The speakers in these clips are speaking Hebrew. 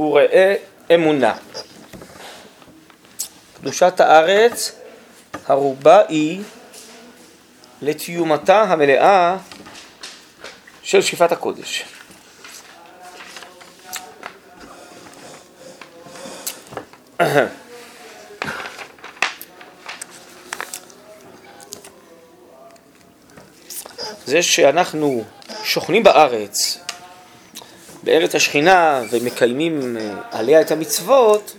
וראה אמונה. קדושת הארץ הרובה היא לתיומתה המלאה של שפעת הקודש. זה שאנחנו שוכנים בארץ בארץ השכינה ומקיימים אה, עליה את המצוות,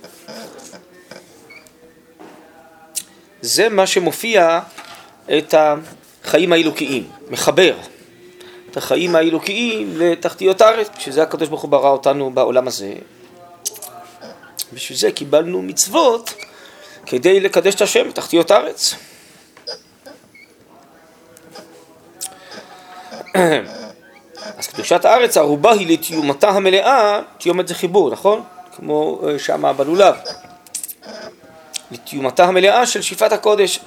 זה מה שמופיע את החיים האלוקיים, מחבר את החיים האלוקיים לתחתיות הארץ, שזה הקדוש ברוך הוא ברא אותנו בעולם הזה. בשביל זה קיבלנו מצוות כדי לקדש את השם בתחתיות הארץ. אז קדושת הארץ הערובה היא לתיומתה המלאה, תיומת זה חיבור, נכון? כמו אה, שמה בלולב. לתיומתה המלאה של שפעת הקודש.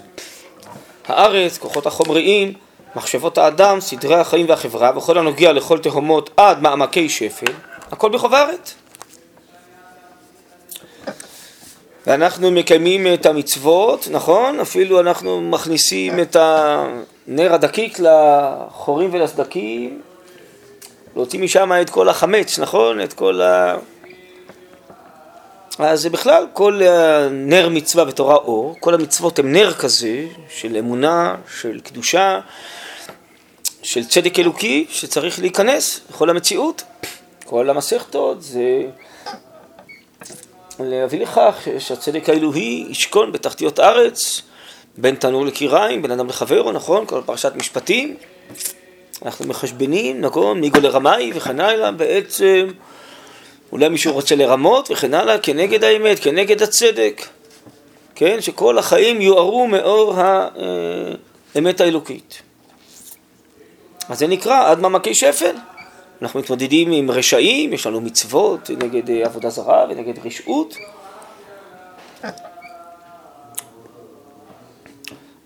הארץ, כוחות החומריים, מחשבות האדם, סדרי החיים והחברה, בכל הנוגע לכל תהומות עד מעמקי שפל, הכל בחוברת. ואנחנו מקיימים את המצוות, נכון? אפילו אנחנו מכניסים את הנר הדקיק לחורים ולסדקים, להוציא משם את כל החמץ, נכון? את כל ה... אז זה בכלל, כל נר מצווה בתורה אור, כל המצוות הם נר כזה של אמונה, של קדושה, של צדק אלוקי שצריך להיכנס לכל המציאות. כל המסכתות זה להביא לכך שהצדק האלוהי ישכון בתחתיות הארץ, בין תנור לקיריים, בין אדם לחברו, נכון? כל פרשת משפטים. אנחנו מחשבנים, נכון, מיגו לרמאי וכן הלאה, בעצם אולי מישהו רוצה לרמות וכן הלאה, כנגד האמת, כנגד הצדק, כן, שכל החיים יוארו מאור האמת האלוקית. אז זה נקרא עד ממקי שפל. אנחנו מתמודדים עם רשעים, יש לנו מצוות נגד עבודה זרה ונגד רשעות.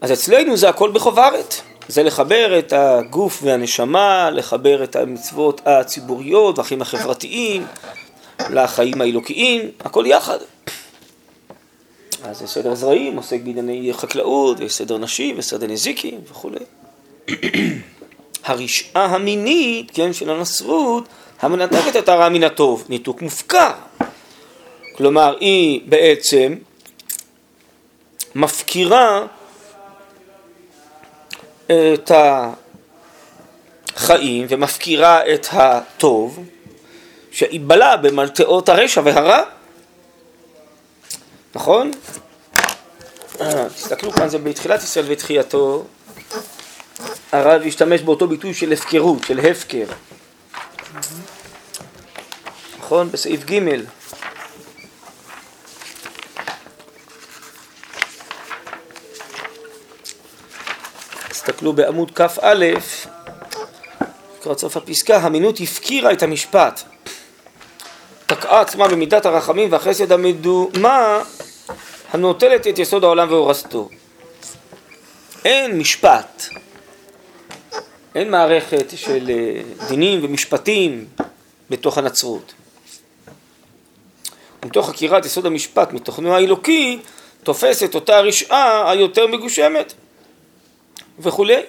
אז אצלנו זה הכל בחוברת. זה לחבר את הגוף והנשמה, לחבר את המצוות הציבוריות והחיים החברתיים לחיים האלוקיים, הכל יחד. אז יש סדר זרעים, עוסק בענייני חקלאות, ויש סדר נשים, וסדר נזיקים וכולי. הרשעה המינית, כן, של הנצרות, המנתקת את הרע מן הטוב, ניתוק מופקר. כלומר, היא בעצם מפקירה את החיים ומפקירה את הטוב, שהיבלה במלטאות הרשע והרע. נכון? תסתכלו כאן, זה בתחילת ישראל ותחייתו, הרב השתמש באותו ביטוי של הפקרות, של הפקר. נכון? בסעיף ג' תסתכלו בעמוד כ"א, לקראת סוף הפסקה, המינות הפקירה את המשפט. תקעה עצמה במידת הרחמים והחסד המדומה הנוטלת את יסוד העולם והורסתו. אין משפט, אין מערכת של אה, דינים ומשפטים בתוך הנצרות. מתוך חקירת יסוד המשפט מתוכנו האלוקי תופסת אותה רשעה היותר מגושמת. וכולי.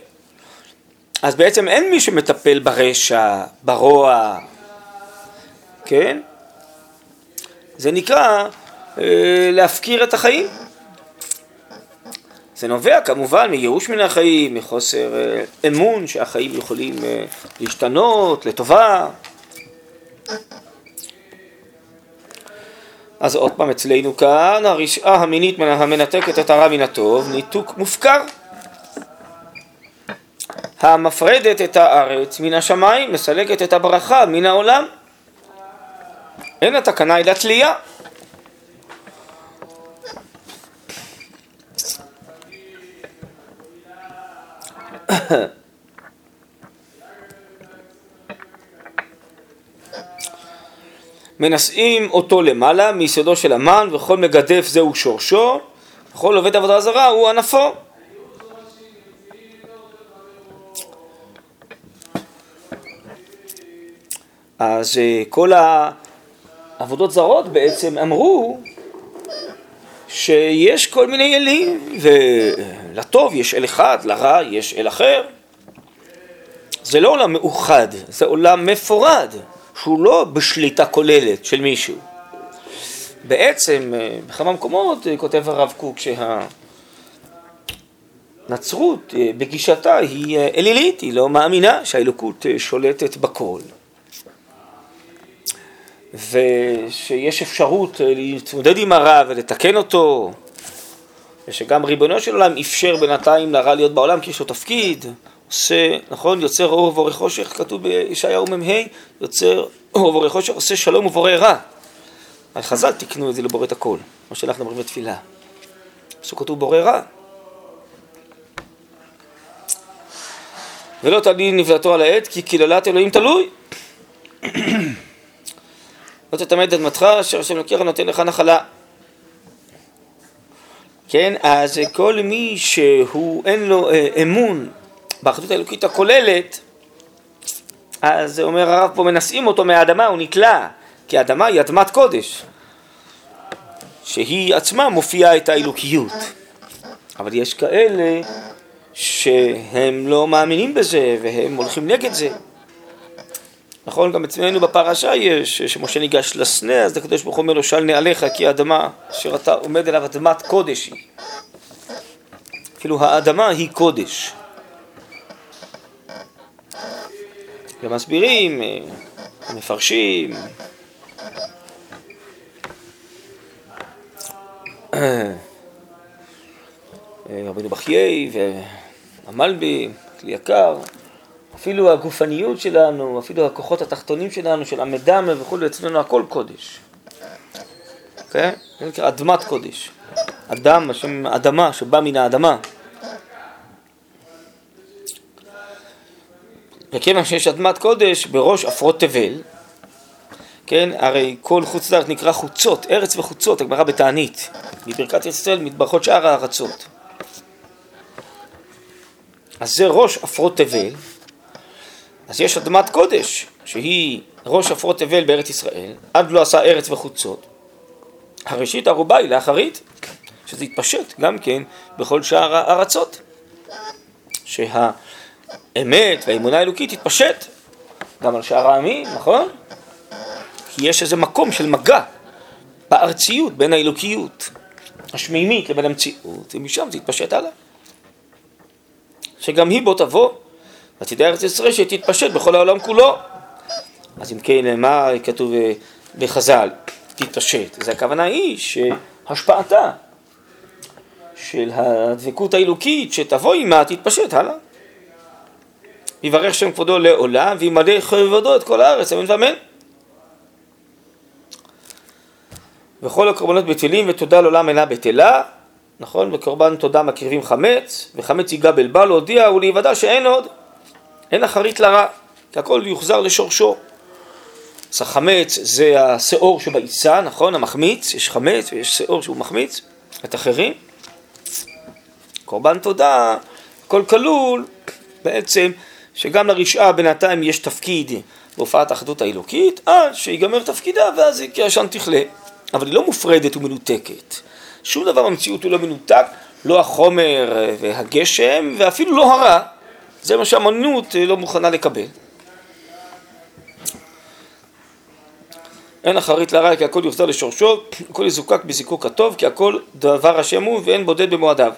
אז בעצם אין מי שמטפל ברשע, ברוע, כן? זה נקרא אה, להפקיר את החיים. זה נובע כמובן מייאוש מן החיים, מחוסר אה, אמון שהחיים יכולים אה, להשתנות לטובה. אז עוד פעם אצלנו כאן, הרשעה המינית המנתקת את הרע מן הטוב, ניתוק מופקר. המפרדת את הארץ מן השמיים, מסלקת את הברכה מן העולם. אין התקנה אלא תלייה. מנשאים אותו למעלה מיסודו של המן וכל מגדף זהו שורשו וכל עובד עבודה זרה הוא ענפו אז אה, כל ה... עבודות זרות בעצם אמרו שיש כל מיני אלים, ולטוב יש אל אחד, לרע יש אל אחר. זה לא עולם מאוחד, זה עולם מפורד, שהוא לא בשליטה כוללת של מישהו. בעצם, אה, בכמה מקומות אה, כותב הרב קוק שהנצרות בגישתה היא אלילית, היא לא מאמינה שהאלוקות שולטת בכל. ושיש אפשרות להתמודד עם הרע ולתקן אותו, ושגם ריבונו של עולם אפשר בינתיים לרע להיות בעולם כי יש לו תפקיד, עושה, נכון, יוצר אור ובורא חושך, כתוב בישעיהו מ"ה, יוצר אור ובורא חושך, עושה שלום ובורא רע. חז"ל תיקנו את זה לבורא את הכל, כמו שאנחנו אומרים בתפילה. פסוק כתוב בורא רע. ולא תלין נבלתו על העט, כי קללת אלוהים תלוי. לא תתמד אדמתך, אשר השם לוקח נותן לך נחלה. כן, אז כל מי שהוא אין לו אה, אמון באחדות האלוקית הכוללת, אז אומר הרב פה מנשאים אותו מהאדמה, הוא נתלה, כי האדמה היא אדמת קודש, שהיא עצמה מופיעה את האלוקיות. אבל יש כאלה שהם לא מאמינים בזה והם הולכים נגד זה. נכון, גם אצלנו בפרשה יש, שמשה ניגש לסנה, אז הקדוש ברוך הוא אומר לו, של נעליך, כי האדמה אשר אתה עומד עליו אדמת קודש היא. אפילו האדמה היא קודש. ומסבירים, אה, מפרשים. אה, רבינו בחיי והמלבי, כלי יקר, אפילו הגופניות שלנו, אפילו הכוחות התחתונים שלנו, של המדמה וכולי, אצלנו הכל קודש. אוקיי? זה נקרא אדמת קודש. אדם, השם אדמה, שבא מן האדמה. וכיוון שיש אדמת קודש בראש עפרות תבל, כן, הרי כל חוץ לארץ נקרא חוצות, ארץ וחוצות, הגמרא בתענית, בברכת ישראל מתברכות שאר הארצות. אז זה ראש עפרות תבל, אז יש אדמת קודש, שהיא ראש עפרות תבל בארץ ישראל, עד לא עשה ארץ וחוצות. הראשית ערובה היא לאחרית, שזה יתפשט גם כן בכל שאר הארצות. שה... האמת והאמונה האלוקית תתפשט גם על שאר העמים, נכון? כי יש איזה מקום של מגע בארציות בין האלוקיות השמימית לבין המציאות, ומשם זה יתפשט הלאה. שגם היא בוא תבוא, ועתידי ארץ ישראל שתתפשט בכל העולם כולו. אז אם כן, מה כתוב בחז"ל? תתפשט. אז הכוונה היא שהשפעתה של הדבקות האלוקית שתבוא עימה תתפשט הלאה. יברך שם כבודו לעולם, וימלא כבודו את כל הארץ, אמן ואמן. וכל הקורבנות בטלים ותודה לעולם אינה בטלה, נכון? בקורבן תודה מקריבים חמץ, וחמץ ייגע בלבל להודיע ולהיוודע שאין עוד, אין אחרית לרע, כי הכל יוחזר לשורשו. אז החמץ זה השאור שבעיסה, נכון? המחמיץ, יש חמץ ויש שאור שהוא מחמיץ את אחרים. קורבן תודה, הכל כלול, בעצם שגם לרשעה בינתיים יש תפקיד בהופעת האחדות האלוקית, עד שיגמר תפקידה ואז היא כעשן תכלה. אבל היא לא מופרדת ומנותקת. שום דבר במציאות הוא לא מנותק, לא החומר והגשם ואפילו לא הרע. זה מה שהאמנות לא מוכנה לקבל. אין אחרית לרע כי הכל יוחזר לשורשו, הכל יזוקק בזיקוק הטוב כי הכל דבר השם הוא ואין בודד במועדיו.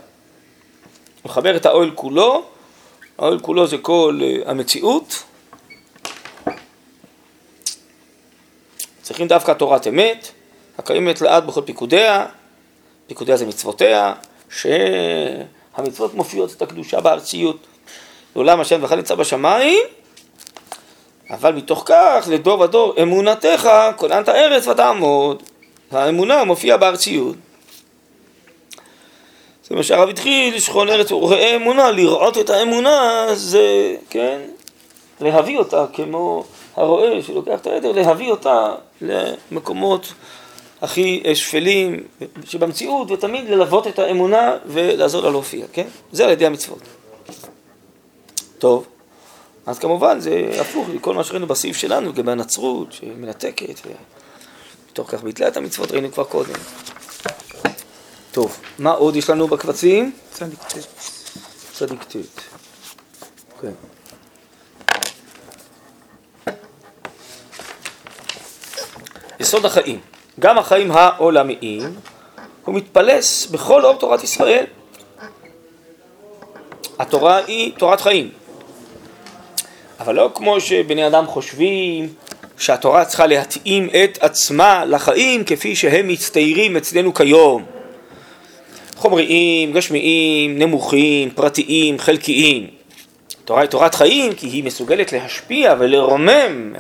מחבר את האוהל כולו האוהל כולו זה כל אה, המציאות. צריכים דווקא תורת אמת, הקיימת לעד בכל פיקודיה, פיקודיה זה מצוותיה, שהמצוות מופיעות את הקדושה בארציות. לעולם השם וכן נמצא בשמיים, אבל מתוך כך לדור ודור אמונתך כוננת ארץ ותעמוד. האמונה מופיעה בארציות. זה מה שהרב התחיל, שכון ארץ וראה אמונה, לראות את האמונה זה, כן, להביא אותה כמו הרועה שלוקח את העדר, להביא אותה למקומות הכי שפלים שבמציאות, ותמיד ללוות את האמונה ולעזור לה להופיע, כן? זה על ידי המצוות. טוב, אז כמובן זה הפוך לכל מה שראינו בסעיף שלנו לגבי הנצרות שמנתקת בתוך כך ביטלה את המצוות, ראינו כבר קודם. טוב, מה עוד יש לנו בקבצים? צדיק ט'. צדיק ט'. כן. יסוד החיים. גם החיים העולמיים, הוא מתפלס בכל אור תורת ישראל. התורה היא תורת חיים. אבל לא כמו שבני אדם חושבים שהתורה צריכה להתאים את עצמה לחיים כפי שהם מצטיירים אצלנו כיום. חומריים, גשמיים, נמוכים, פרטיים, חלקיים. התורה היא תורת חיים כי היא מסוגלת להשפיע ולרומם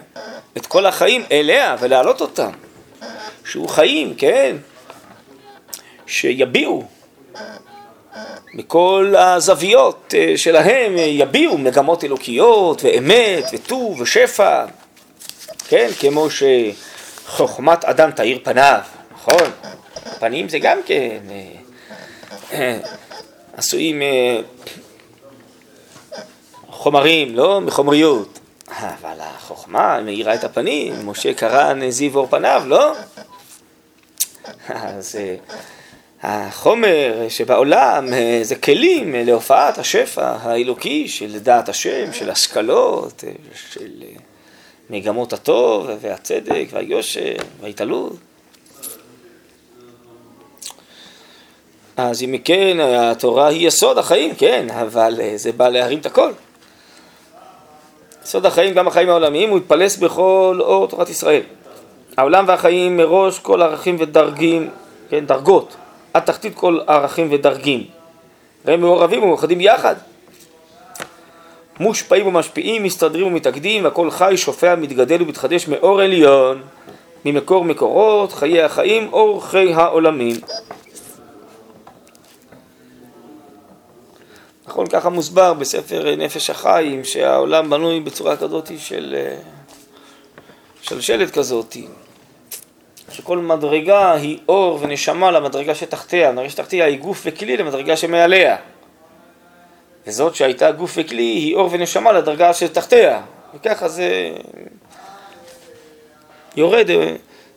את כל החיים אליה ולהעלות אותם. שהוא חיים, כן? שיביעו מכל הזוויות אה, שלהם, יביעו מגמות אלוקיות ואמת וטוב ושפע, כן? כמו שחוכמת אדם תאיר פניו, נכון? פנים זה גם כן אה, אה, עשויים חומרים, לא? מחומריות. אבל החוכמה מאירה את הפנים, משה קרא זיו אור פניו, לא? אז אה, החומר שבעולם אה, זה כלים להופעת השפע האלוקי של דעת השם, של השכלות, אה, של מגמות הטוב והצדק והיושר וההתעלות. אז אם כן, התורה היא יסוד החיים, כן, אבל זה בא להרים את הכל. יסוד החיים, גם החיים העולמיים, הוא התפלס בכל אור תורת ישראל. העולם והחיים מראש כל ערכים ודרגים, כן, דרגות, עד תחתית כל ערכים ודרגים. והם מעורבים ומאוחדים יחד. מושפעים ומשפיעים, מסתדרים ומתאגדים, הכל חי, שופע, מתגדל ומתחדש מאור עליון, ממקור מקורות, חיי החיים, אור חי העולמים. נכון, ככה מוסבר בספר נפש החיים, שהעולם בנוי בצורה כזאת של אה, שלשלת כזאת, שכל מדרגה היא אור ונשמה למדרגה שתחתיה, המדרגה שתחתיה היא גוף וכלי למדרגה שמעליה. וזאת שהייתה גוף וכלי היא אור ונשמה לדרגה שתחתיה. וככה זה יורד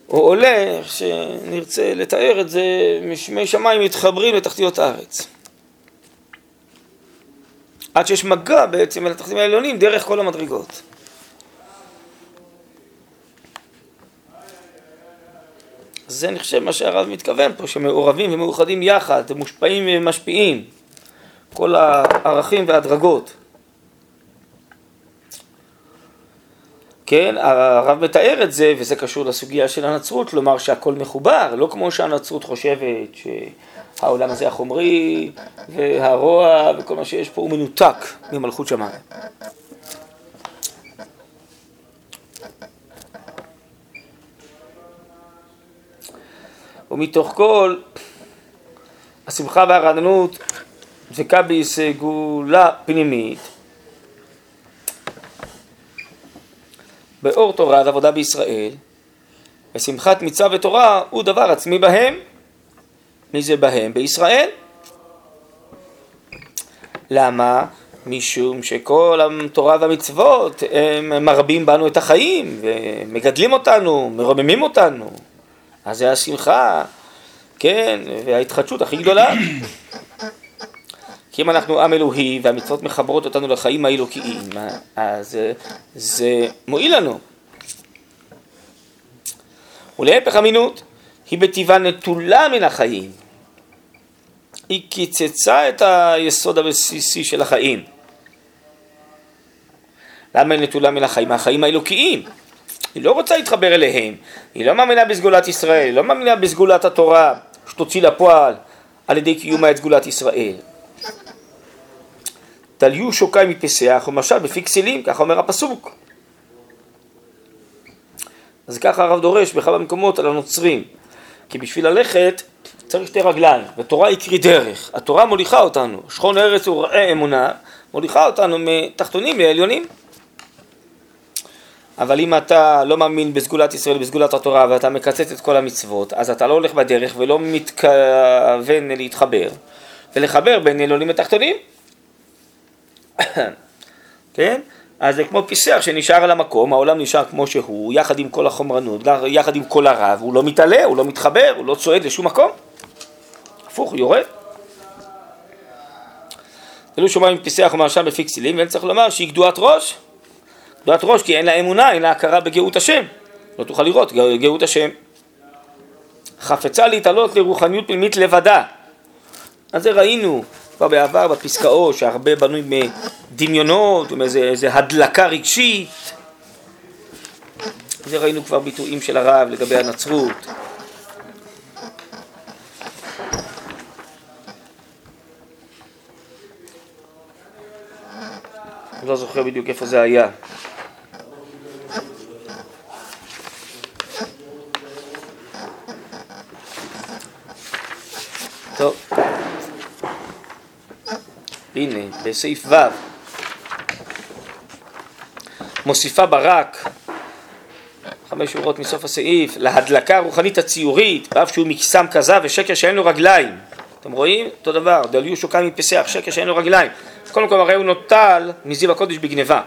או עולה, שנרצה לתאר את זה, משמי שמיים מתחברים לתחתיות הארץ. עד שיש מגע בעצם אל התחתים העליונים דרך כל המדרגות. זה אני חושב מה שהרב מתכוון פה, שמעורבים ומאוחדים יחד, הם מושפעים ומשפיעים, כל הערכים והדרגות. כן, הרב מתאר את זה, וזה קשור לסוגיה של הנצרות, לומר שהכל מחובר, לא כמו שהנצרות חושבת שהעולם הזה החומרי והרוע וכל מה שיש פה הוא מנותק ממלכות שמיים. ומתוך כל השמחה והרעננות דבקה בסגולה פנימית באור תורה ועבודה בישראל, ושמחת מצווה ותורה הוא דבר עצמי בהם. מי זה בהם? בישראל. למה? משום שכל התורה והמצוות הם מרבים בנו את החיים ומגדלים אותנו, מרוממים אותנו. אז זה השמחה, כן, וההתחדשות הכי גדולה. כי אם אנחנו עם אלוהי והמצוות מחברות אותנו לחיים האלוקיים, אז זה מועיל לנו. ולהפך אמינות, היא בטבעה נטולה מן החיים. היא קיצצה את היסוד הבסיסי של החיים. למה היא נטולה מן החיים? החיים האלוקיים. היא לא רוצה להתחבר אליהם, היא לא מאמינה בסגולת ישראל, היא לא מאמינה בסגולת התורה שתוציא לפועל על ידי קיומה את סגולת ישראל. תליו שוקי מפסח ומשל בפי כסילים, ככה אומר הפסוק. אז ככה הרב דורש בכמה מקומות על הנוצרים, כי בשביל ללכת צריך שתי רגליים, ותורה היא קרי דרך, התורה מוליכה אותנו, שכון ארץ וראה אמונה, מוליכה אותנו מתחתונים לעליונים. אבל אם אתה לא מאמין בסגולת ישראל, בסגולת התורה, ואתה מקצץ את כל המצוות, אז אתה לא הולך בדרך ולא מתכוון להתחבר, ולחבר בין עליונים לתחתונים. כן? אז זה כמו פיסח שנשאר על המקום, העולם נשאר כמו שהוא, יחד עם כל החומרנות, יחד עם כל הרב, הוא לא מתעלה, הוא לא מתחבר, הוא לא צועד לשום מקום. הפוך, הוא יורד. אלו שומעים פיסח ומרשם בפי כסילים, ואין צריך לומר שהיא גדועת ראש. גדועת ראש כי אין לה אמונה, אין לה הכרה בגאות השם. לא תוכל לראות גאות השם. חפצה להתעלות לרוחניות פנימית לבדה. אז זה ראינו כבר בעבר בפסקאות שהרבה בנוי מדמיונות, עם איזה הדלקה רגשית. זה ראינו כבר ביטויים של הרב לגבי הנצרות. לא זוכר בדיוק איפה זה היה. הנה, בסעיף ו' מוסיפה ברק, חמש שורות מסוף הסעיף, להדלקה הרוחנית הציורית, באף שהוא מקסם כזב ושקר שאין לו רגליים. אתם רואים? אותו דבר, הוא כאן מפסח, שקר שאין לו רגליים. קודם כל הרי הוא נוטל מזיו הקודש בגניבה.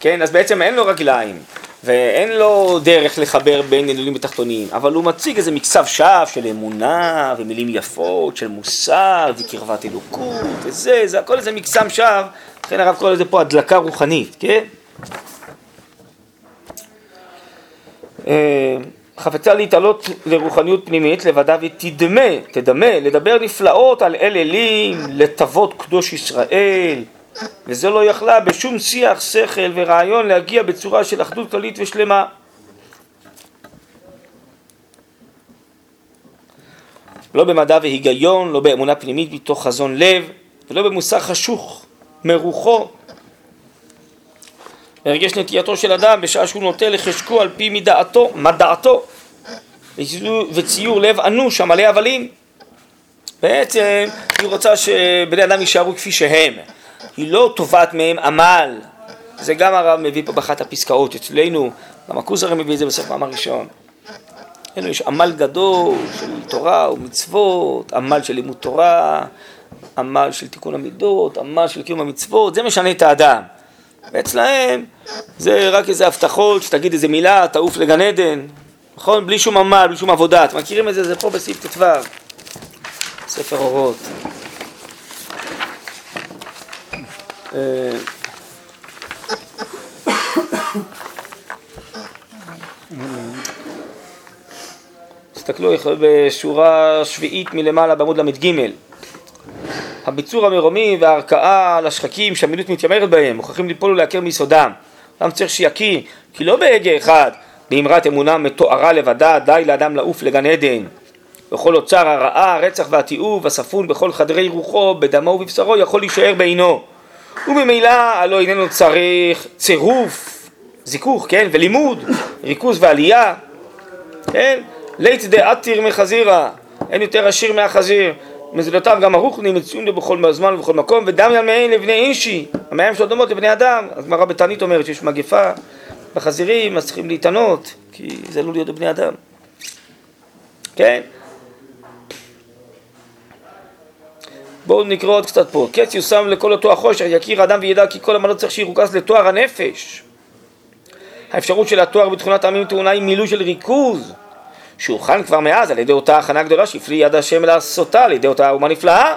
כן, אז בעצם אין לו רגליים. ואין לו דרך לחבר בין עליונים ותחתונים, אבל הוא מציג איזה מקצב שווא של אמונה ומילים יפות, של מוסר וקרבת אלוקות וזה, זה הכל איזה מקסם שווא, לכן הרב קורא לזה פה הדלקה רוחנית, כן? אה, חפצה להתעלות לרוחניות פנימית לבדה ותדמה, תדמה, לדבר נפלאות על אל אלים, לטוות קדוש ישראל, וזה לא יכלה בשום שיח, שכל ורעיון להגיע בצורה של אחדות כללית ושלמה. לא במדע והיגיון, לא באמונה פנימית מתוך חזון לב, ולא במוסר חשוך מרוחו. הרגש נטייתו של אדם בשעה שהוא נוטה לחשקו על פי מדעתו, מדעתו, וציור לב אנוש המלא הבלים. בעצם היא רוצה שבני אדם יישארו כפי שהם. היא לא תובעת מהם עמל. זה גם הרב מביא פה באחת הפסקאות אצלנו, גם הכוזר מביא את זה בסוף מאמר ראשון. אצלנו יש עמל גדול של תורה ומצוות, עמל של לימוד תורה, עמל של תיקון המידות, עמל של קיום המצוות, זה משנה את האדם. ואצלהם זה רק איזה הבטחות, שתגיד איזה מילה, תעוף לגן עדן, נכון? בלי שום עמל, בלי שום עבודה. אתם מכירים את זה? זה פה בסעיף ט"ו, ספר אורות. תסתכלו בשורה שביעית מלמעלה בעמוד ל"ג הביצור המרומי וההרכאה על השחקים שהמילות מתיימרת בהם מוכרחים ליפול ולעקר מיסודם. אדם צריך שיקיא כי לא בהגה אחד. באמרת אמונה מתוארה לבדה די לאדם לעוף לגן עדן. וכל אוצר הרעה, הרצח והתיעוב, הספון בכל חדרי רוחו, בדמו ובבשרו, יכול להישאר בעינו. וממילא הלא איננו צריך צירוף, זיכוך, כן, ולימוד, ריכוז ועלייה, כן, לית דעתיר מחזירה, אין יותר עשיר מהחזיר, מזלותיו גם הרוחני מצויים בכל זמן ובכל מקום, ודם ימיין לבני אישי, המים שלו דומות לבני אדם, הגמרא בתענית אומרת שיש מגפה בחזירים, אז צריכים להתענות, כי זה עלול להיות בבני אדם, כן? בואו נקרא עוד קצת פה. קץ יושם לכל אותו החושך, יכיר אדם וידע כי כל המנות צריך שירוכז לתואר הנפש. האפשרות של התואר בתכונת העמים טעונה היא מילוי של ריכוז, שהוכן כבר מאז על ידי אותה הכנה גדולה שהפליא יד השם לעשותה, על ידי אותה אומה נפלאה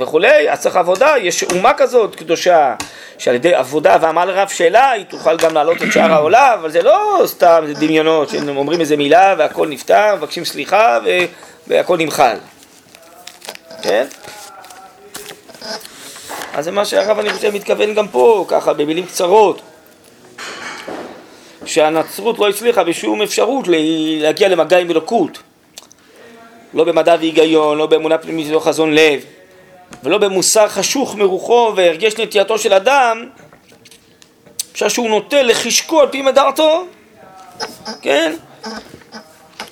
וכולי. אז צריך עבודה, יש אומה כזאת קדושה, שעל ידי עבודה ועמל רב שלה היא תוכל גם להעלות את שאר העולם, אבל זה לא סתם זה דמיונות, שהם אומרים איזה מילה והכל נפתר, מבקשים סליחה והכל נמחל. כן? אז זה מה שהרב אני חושב מתכוון גם פה, ככה במילים קצרות. שהנצרות לא הצליחה בשום אפשרות להגיע למגע עם אלוקות. לא במדע והיגיון, לא באמונה פנימית ולא חזון לב, ולא במוסר חשוך מרוחו והרגש נטייתו של אדם, אפשר שהוא נוטה לחשקו על פי מדעתו, כן?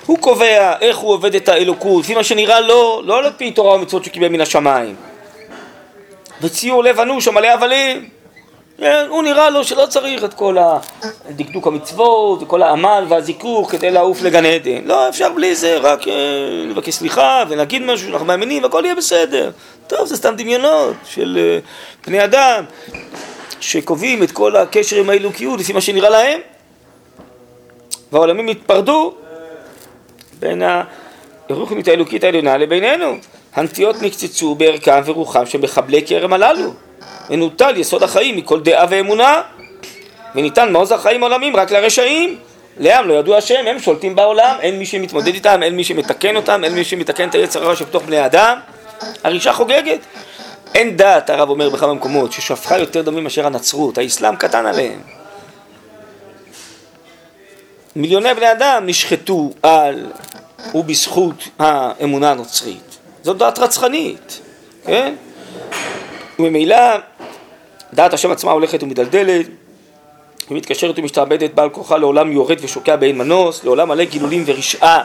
הוא קובע איך הוא עובד את האלוקות, לפי מה שנראה לו, לא על פי תורה ומצוות שקיבל מן השמיים. וציור לב אנוש המלא הבלים. כן, הוא נראה לו שלא צריך את כל הדקדוק המצוות וכל העמל והזיכוך כדי לעוף לגן עדן. לא, אפשר בלי זה, רק אה, לבקש סליחה ונגיד משהו שאנחנו מאמינים והכל יהיה בסדר. טוב, זה סתם דמיונות של אה, בני אדם שקובעים את כל הקשר עם האלוקיות לפי מה שנראה להם. והעולמים התפרדו בין הרוחנית האלוקית העליונה לבינינו. הנטיות נקצצו בערכם ורוחם של מחבלי כרם הללו. ונוטל יסוד החיים מכל דעה ואמונה, וניתן מעוז החיים העולמים רק לרשעים. לעם לא ידוע השם, הם שולטים בעולם, אין מי שמתמודד איתם, אין מי שמתקן אותם, אין מי שמתקן את היצר הרע שבתוך בני אדם. הרישה חוגגת. אין דעת, הרב אומר בכמה מקומות, ששפכה יותר דמים מאשר הנצרות, האסלאם קטן עליהם. מיליוני בני אדם נשחטו על ובזכות האמונה הנוצרית. זאת דעת רצחנית, כן? וממילא דעת השם עצמה הולכת ומדלדלת ומתקשרת ומשתעבדת בעל כוחה לעולם יורד ושוקע באין מנוס, לעולם מלא גילולים ורשעה.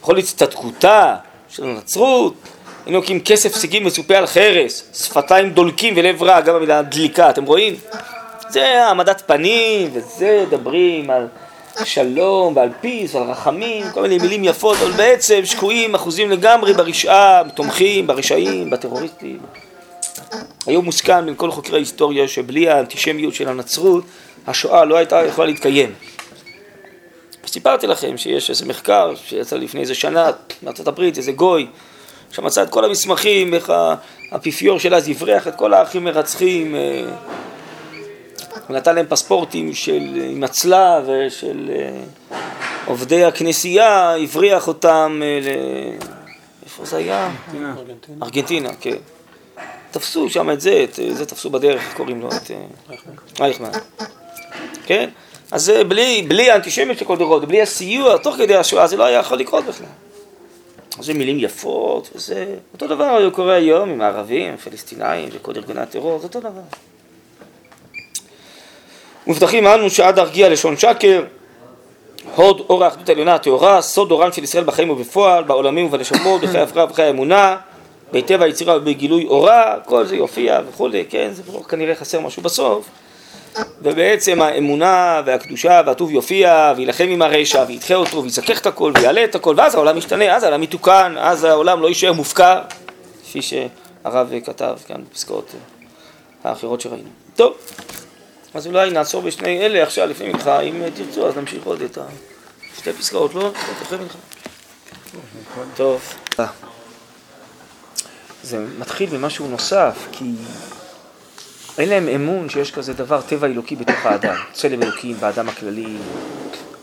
בכל הצטדקותה של הנצרות, אינוקים כסף שיגים מצופה על חרס, שפתיים דולקים ולב רע, גם המילה דליקה, אתם רואים? זה העמדת פנים, וזה מדברים על שלום ועל פיס ועל רחמים, כל מיני מילים יפות, אבל בעצם שקועים אחוזים לגמרי ברשעה, תומכים ברשעים, בטרוריסטים. היום מוסכם בין כל חוקרי ההיסטוריה שבלי האנטישמיות של הנצרות, השואה לא הייתה יכולה להתקיים. סיפרתי לכם שיש איזה מחקר שיצא לפני איזה שנה מארצות הברית, איזה גוי, שמצא את כל המסמכים, איך האפיפיור של אז הבריח את כל האחים מרצחים, אה, הוא נתן להם פספורטים של, עם הצלב ושל אה, עובדי הכנסייה, הבריח אותם אה, ל... איפה זה היה? ארגנטינה. ארגנטינה, כן. תפסו שם את זה, את זה תפסו בדרך, קוראים לו? את רייכמן. כן? אז זה בלי, בלי האנטישמיות של כל דורות, בלי הסיוע, תוך כדי השואה, זה לא היה יכול לקרות בכלל. זה מילים יפות, וזה אותו דבר קורה היום עם הערבים, הפלסטינאים וכל ארגוני הטרור, זה אותו דבר. מובטחים אנו שעד ארגיע לשון שקר, הוד אור האחדות העליונה הטהורה, סוד אורם של ישראל בחיים ובפועל, בעולמים ובנשמות, בחיי הפרעה ובחיי האמונה, בהיטב היצירה ובגילוי אורה, כל זה יופיע וכולי, כן, זה כנראה חסר משהו בסוף. ובעצם האמונה והקדושה והטוב יופיע ויילחם עם הרשע וידחה אותו ויזכך את הכל ויעלה את הכל ואז העולם ישתנה, אז העולם יתוקן, אז העולם לא יישאר מופקר כפי שהרב כתב כאן בפסקאות האחרות שראינו. טוב אז אולי נעצור בשני אלה עכשיו לפני מנחה, אם תרצו אז נמשיך עוד את שתי פסקאות, לא? אחרי מנחה. טוב. זה מתחיל במשהו נוסף, כי אין להם אמון שיש כזה דבר, טבע אלוקי בתוך האדם, צלם אלוקים באדם הכללי,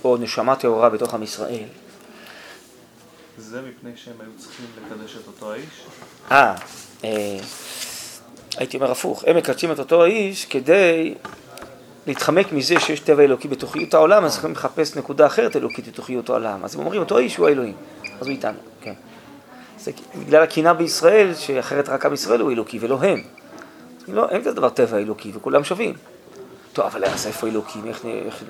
או נשמה טהורה בתוך עם ישראל. זה מפני שהם היו צריכים לקדש את אותו האיש? אה, אה הייתי אומר הפוך, הם מקדשים את אותו האיש כדי להתחמק מזה שיש טבע אלוקי בתוכיות העולם, אז יכולים לחפש נקודה אחרת אלוקית בתוכיות העולם. אז הם אומרים, אותו איש הוא האלוהים, אז הוא איתנו, כן. זה בגלל הקנאה בישראל, שאחרת רק עם ישראל הוא אלוקי ולא הם. לא, אין כזה דבר טבע אלוקי וכולם שווים. טוב, אבל אז איפה אלוקים? איך, איך,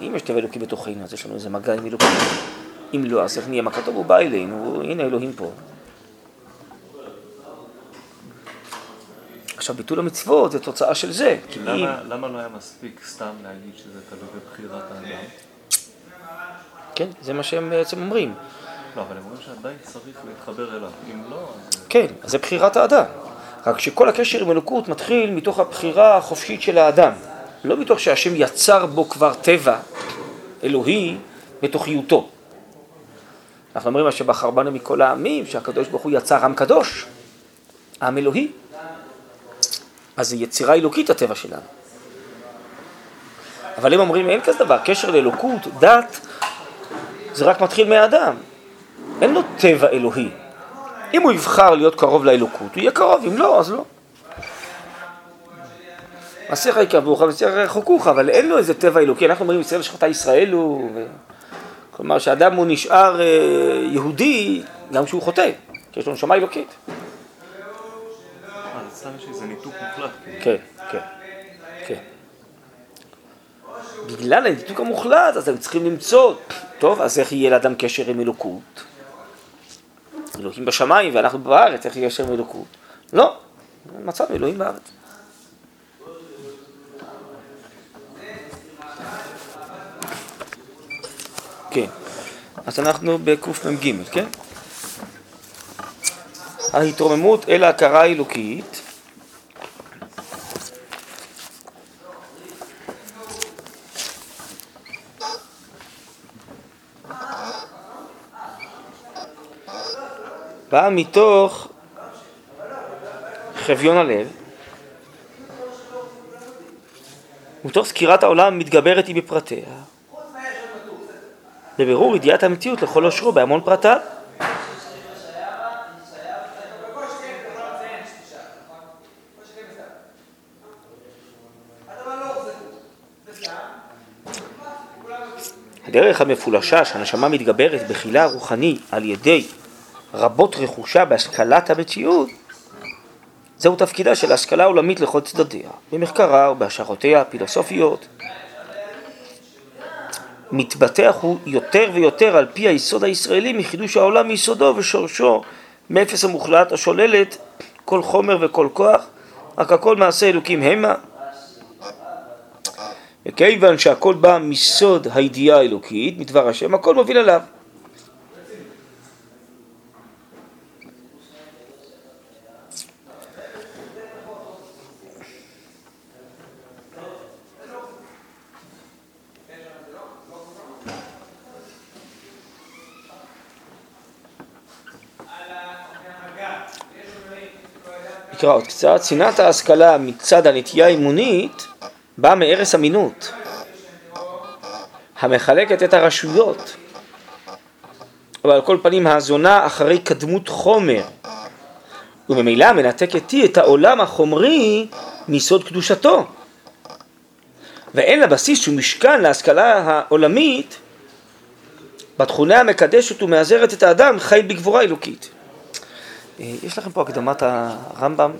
אם יש טבע אלוקי בתוכנו, אז יש לנו איזה מגע עם אלוקים. אם לא, אז איך נהיה? מה כתוב? הוא בא אלינו, הנה אלוהים פה. עכשיו, ביטול המצוות זה תוצאה של זה. למה, אם... למה לא היה מספיק סתם להגיד שזה תלוי בבחירת האדם? כן, זה מה שהם בעצם אומרים. לא, אבל הם אומרים שעדיין צריך להתחבר אליו. אם לא, אז... כן, אז זה בחירת האדם. רק שכל הקשר עם אלוקות מתחיל מתוך הבחירה החופשית של האדם. לא מתוך שהשם יצר בו כבר טבע אלוהי בתוכיותו. אנחנו אומרים מה שבחר בנו מכל העמים, שהקדוש ברוך הוא יצר עם קדוש, עם אלוהי. אז זה יצירה אלוקית הטבע שלנו. אבל הם אומרים אין כזה דבר, קשר לאלוקות, דת, זה רק מתחיל מהאדם. אין לו טבע אלוהי. אם הוא יבחר להיות קרוב לאלוקות, הוא יהיה קרוב, אם לא, אז לא. מעשיך יקרבוך ומעשיך ירחקוך, אבל אין לו איזה טבע אלוקי. אנחנו אומרים ישראל שחטא ישראל הוא... ו... כלומר שאדם הוא נשאר אה, יהודי גם כשהוא חוטא, כי יש לו נשמה אלוקית. אצלם יש איזה ניתוק. כן, כן, כן. בגלל הניתוק המוחלט, אז הם צריכים למצוא, טוב, אז איך יהיה לאדם קשר עם אלוקות? אלוקים בשמיים ואנחנו בארץ, איך יהיה קשר עם אלוקות? לא, מצאנו אלוהים בארץ. כן, אז אנחנו בקמ"ג, כן? ההתרוממות אל ההכרה האלוקית באה מתוך חביון הלב, מתוך סקירת העולם מתגברת היא בפרטיה. בבירור ידיעת המציאות לכל אושרו בהמון פרטיו. הדרך המפולשה שהנשמה מתגברת בחילה רוחני על ידי רבות רכושה בהשכלת המציאות, זהו תפקידה של השכלה עולמית לכל צדדיה, במחקרה ובהשערותיה הפילוסופיות. מתבטח הוא יותר ויותר על פי היסוד הישראלי מחידוש העולם מיסודו ושורשו מאפס המוחלט השוללת כל חומר וכל כוח, רק הכל מעשה אלוקים המה. וכיוון שהכל בא מסוד הידיעה האלוקית, מדבר השם, הכל מוביל אליו. נקרא עוד קצת, שנאת ההשכלה מצד הנטייה האימונית באה מערש אמינות, המחלקת את הרשויות, אבל על כל פנים הזונה אחרי קדמות חומר, וממילא מנתקת היא את העולם החומרי מיסוד קדושתו. ואין לה בסיס שהוא משכן להשכלה העולמית בתכונה המקדשת ומאזרת את האדם חי בגבורה אלוקית. אה, יש לכם פה הקדמת הרמב"ם,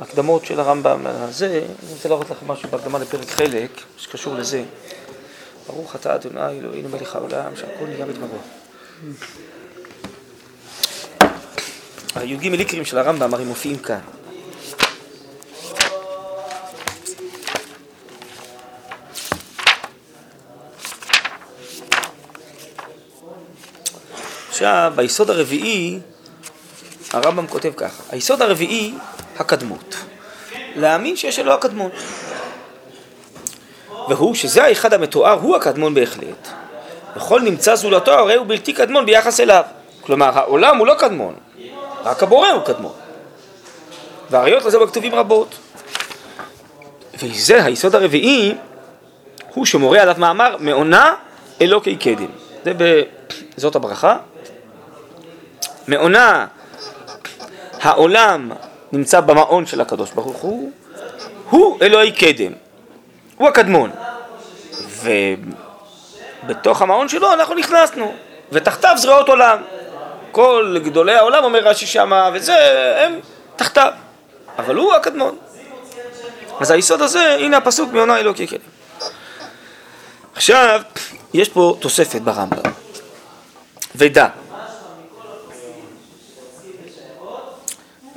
הקדמות של הרמב"ם, זה, אני רוצה להראות לכם משהו בהקדמה לפרק חלק, שקשור לזה. ברוך אתה אדוני אלוהינו מלך העולם, שהכל נהיה בדברו. הי"ג ליקרים של הרמב"ם הרי מופיעים כאן. עכשיו, ביסוד הרביעי הרמב"ם כותב ככה, היסוד הרביעי, הקדמות. להאמין שיש אלוה הקדמון. והוא שזה האחד המתואר הוא הקדמון בהחלט. וכל נמצא זולתו הרי הוא בלתי קדמון ביחס אליו. כלומר, העולם הוא לא קדמון, רק הבורא הוא קדמון. והראיות לזה בכתובים רבות. וזה היסוד הרביעי, הוא שמורה עליו מאמר מעונה אלוקי קדם. זה זאת הברכה. מעונה העולם נמצא במעון של הקדוש ברוך הוא, הוא אלוהי קדם, הוא הקדמון. ובתוך המעון שלו אנחנו נכנסנו, ותחתיו זרועות עולם. כל גדולי העולם, אומר רש"י שמה, וזה, הם תחתיו. אבל הוא הקדמון. אז היסוד הזה, הנה הפסוק מעונה אלוקי קדם. עכשיו, יש פה תוספת ברמב"ם. ודע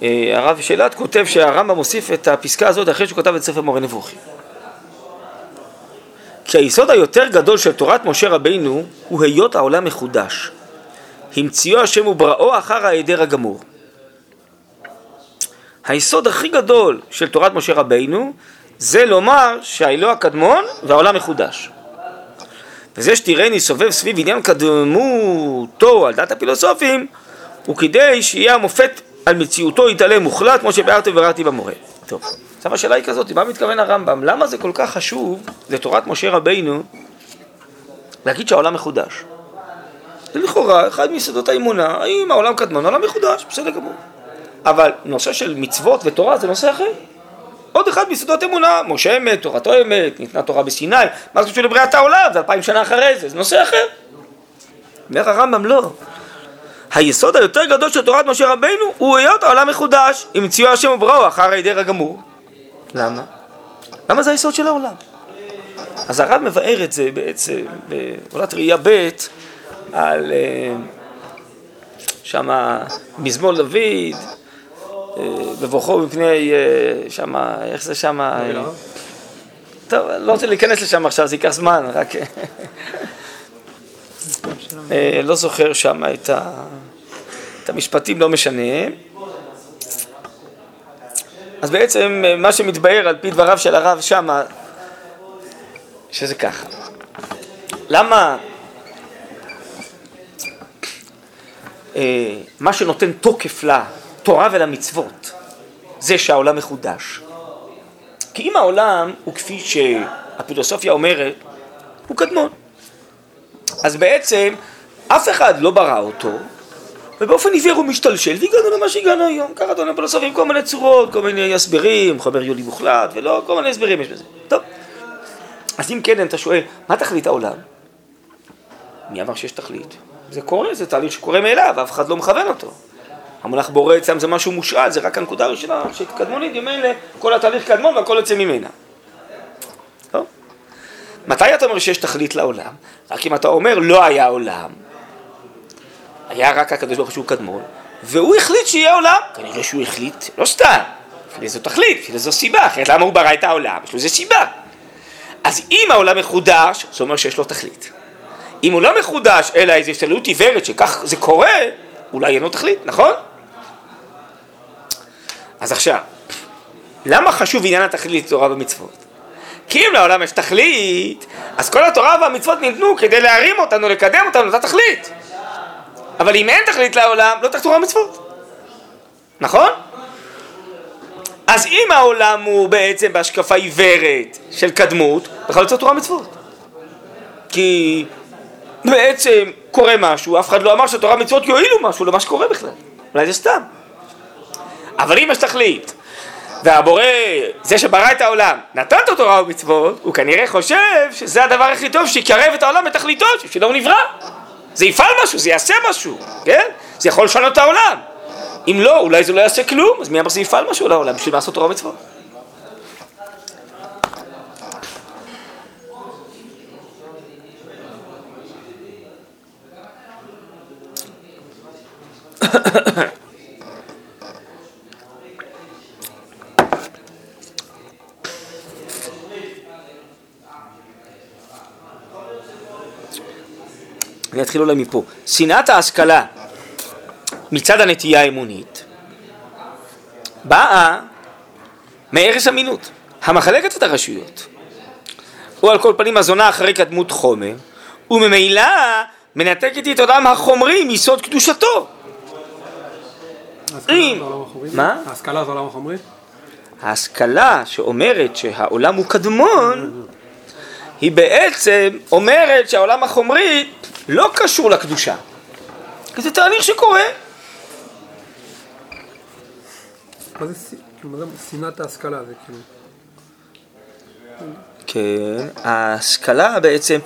הרב שלט כותב שהרמב"ם מוסיף את הפסקה הזאת אחרי שהוא כתב את ספר מורה נבוכים. כי היסוד היותר גדול של תורת משה רבינו הוא היות העולם מחודש. המציאו השם ובראו אחר ההיעדר הגמור. היסוד הכי גדול של תורת משה רבינו זה לומר שהאלוה הקדמון והעולם מחודש. וזה שתראני סובב סביב עניין קדמותו על דעת הפילוסופים הוא כדי שיהיה המופת על מציאותו יתעלם מוחלט, כמו שביארתי וביארתי במורה. טוב, עכשיו השאלה היא כזאת, מה מתכוון הרמב"ם? למה זה כל כך חשוב לתורת משה רבינו להגיד שהעולם מחודש? זה לכאורה אחד מיסודות האמונה, האם העולם קדמון, העולם מחודש, בסדר גמור. אבל נושא של מצוות ותורה זה נושא אחר. עוד אחד מיסודות אמונה, משה אמת, תורתו אמת, ניתנה תורה בסיני, מה זה קשור לבריאת העולם? זה אלפיים שנה אחרי זה, זה נושא אחר. אומר הרמב"ם לא, היסוד היותר גדול של תורת משה רבינו הוא היות העולם מחודש, עם ציור השם ובראו אחר ההיעדר הגמור. למה? למה זה היסוד של העולם? אז הרב מבאר את זה בעצם בעולת ראייה ב' על אה, שמה מזמור דוד, בבוכו אה, מפני אה, שמה, איך זה שמה? טוב, לא רוצה להיכנס לשם עכשיו, זה ייקח זמן, רק... אה, לא זוכר שם את, ה... את המשפטים, לא משנה. אז בעצם אה, מה שמתבהר על פי דבריו של הרב שמה, שזה ככה. למה אה, מה שנותן תוקף לתורה ולמצוות זה שהעולם מחודש? כי אם העולם הוא כפי שהפילוסופיה אומרת, הוא קדמון. אז בעצם אף אחד לא ברא אותו, ובאופן עיוור הוא משתלשל, והגענו למה שהגענו היום. ככה טוענים פילוסופים כל מיני צורות, כל מיני הסברים, חומר יולי מוחלט, ולא, כל מיני הסברים יש בזה. טוב. אז אם כן, אתה שואל, מה תכלית העולם? מי אמר שיש תכלית? זה קורה, זה תהליך שקורה מאליו, אף אחד לא מכוון אותו. המונח בורא אצלם זה משהו מושאל, זה רק הנקודה הראשונה, שקדמונית, ממילא כל התהליך קדמון והכל יוצא ממנה. מתי אתה אומר שיש תכלית לעולם? רק אם אתה אומר לא היה עולם, היה רק הקדוש ברוך הוא קדמון, והוא החליט שיהיה עולם. כנראה שהוא החליט, לא סתם, לפי איזו תכלית, לפי איזו סיבה, אחרת למה הוא ברא את העולם? יש לו איזו סיבה. אז אם העולם מחודש, זה אומר שיש לו תכלית. אם הוא לא מחודש, אלא איזו הסתכלות עיוורת שכך זה קורה, אולי אין לו תכלית, נכון? אז עכשיו, למה חשוב עניין התכלית תורה ומצוות? כי אם לעולם יש תכלית, אז כל התורה והמצוות ניתנו כדי להרים אותנו, לקדם אותנו לאותה תכלית. אבל אם אין תכלית לעולם, לא צריך תורה. נכון? אז אם העולם הוא בעצם בהשקפה עיוורת של קדמות, בכלל לא צריך תורה ומצוות. כי בעצם קורה משהו, אף אחד לא אמר שתורה ומצוות יועילו משהו למה שקורה בכלל. אולי זה סתם. אבל אם יש תכלית, והבורא, זה שברא את העולם, נתן את התורה ומצוות, הוא כנראה חושב שזה הדבר הכי טוב שיקרב את העולם לתכליתו, שבשבילו הוא נברא. זה יפעל משהו, זה יעשה משהו, כן? זה יכול לשנות את העולם. אם לא, אולי זה לא יעשה כלום, אז מי אמר שזה יפעל משהו לעולם בשביל לעשות תורה ומצוות? אני אתחיל אולי מפה. שנאת ההשכלה מצד הנטייה האמונית באה מערש אמינות, המחלקת את הרשויות. או על כל פנים הזונה אחרי קדמות חומר, וממילא מנתקת את עולם החומרי מיסוד קדושתו. אם... מה? ההשכלה זה עולם החומרי? ההשכלה שאומרת שהעולם הוא קדמון, היא בעצם אומרת שהעולם החומרי לא קשור לקדושה. כי זה תהליך שקורה. מה זה זה שנאת ההשכלה? זה כאילו... כן, ההשכלה בעצם,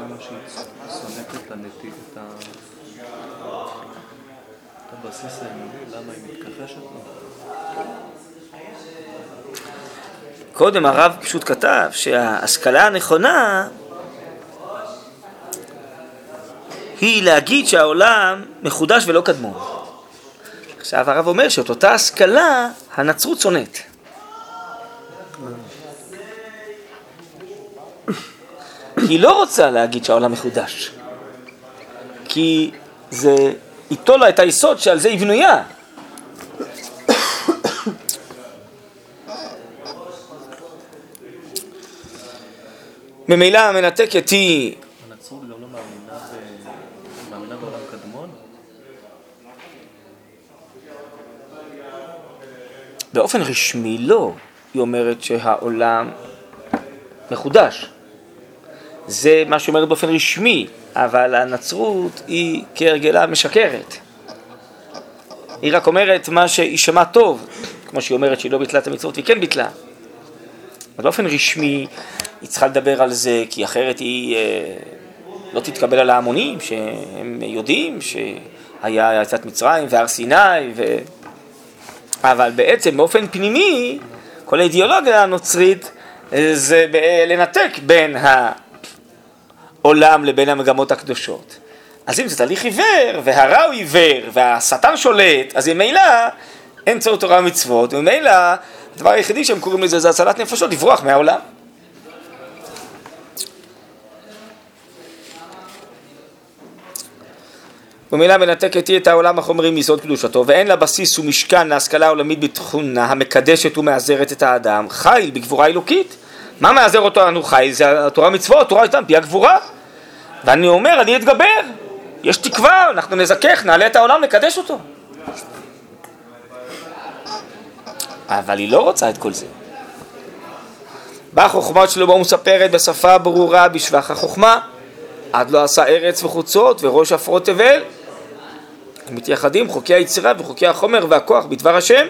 למה הבסיס האמוני, היא מתכחשת לו? קודם הרב פשוט כתב שההשכלה הנכונה היא להגיד שהעולם מחודש ולא קדמון. עכשיו הרב אומר שאת אותה השכלה הנצרות שונאת. היא לא רוצה להגיד שהעולם מחודש. כי זה ייטול לה את היסוד שעל זה היא בנויה. ממילא המנתקת היא הנצרות גם לא מאמינה ב... מאמינה בעולם קדמון? באופן רשמי לא, היא אומרת שהעולם מחודש. זה מה שהיא אומרת באופן רשמי, אבל הנצרות היא כהרגלה משקרת. היא רק אומרת מה שיישמע טוב, כמו שהיא אומרת שהיא לא ביטלה את המצוות והיא כן ביטלה. אבל באופן רשמי היא צריכה לדבר על זה, כי אחרת היא אה, לא תתקבל על ההמונים, שהם יודעים שהיה יצאת מצרים והר סיני, ו... אבל בעצם באופן פנימי, כל האידיאולוגיה הנוצרית אה, זה לנתק בין העולם לבין המגמות הקדושות. אז אם זה תהליך עיוור, והרע הוא עיוור, והשטן שולט, אז ממילא אין צורך תורה ומצוות, וממילא הדבר היחידי שהם קוראים לזה זה הצלת נפשות, לברוח מהעולם. ומילה מנתקת היא את העולם החומרי מיסוד קדושתו, ואין לה בסיס ומשכן להשכלה העולמית בתכונה המקדשת ומאזרת את האדם. חיל בגבורה אלוקית. מה מאזר אותו לנו חיל? זה התורה מצוות, התורה איתן, פי הגבורה. ואני אומר, אני אתגבר. יש תקווה, אנחנו נזכך, נעלה את העולם, נקדש אותו. אבל היא לא רוצה את כל זה. באה חוכמת שלמה ומספרת בשפה ברורה בשבח החוכמה, עד לא עשה ארץ וחוצות וראש עפרות תבל. מתייחדים חוקי היצירה וחוקי החומר והכוח בדבר השם.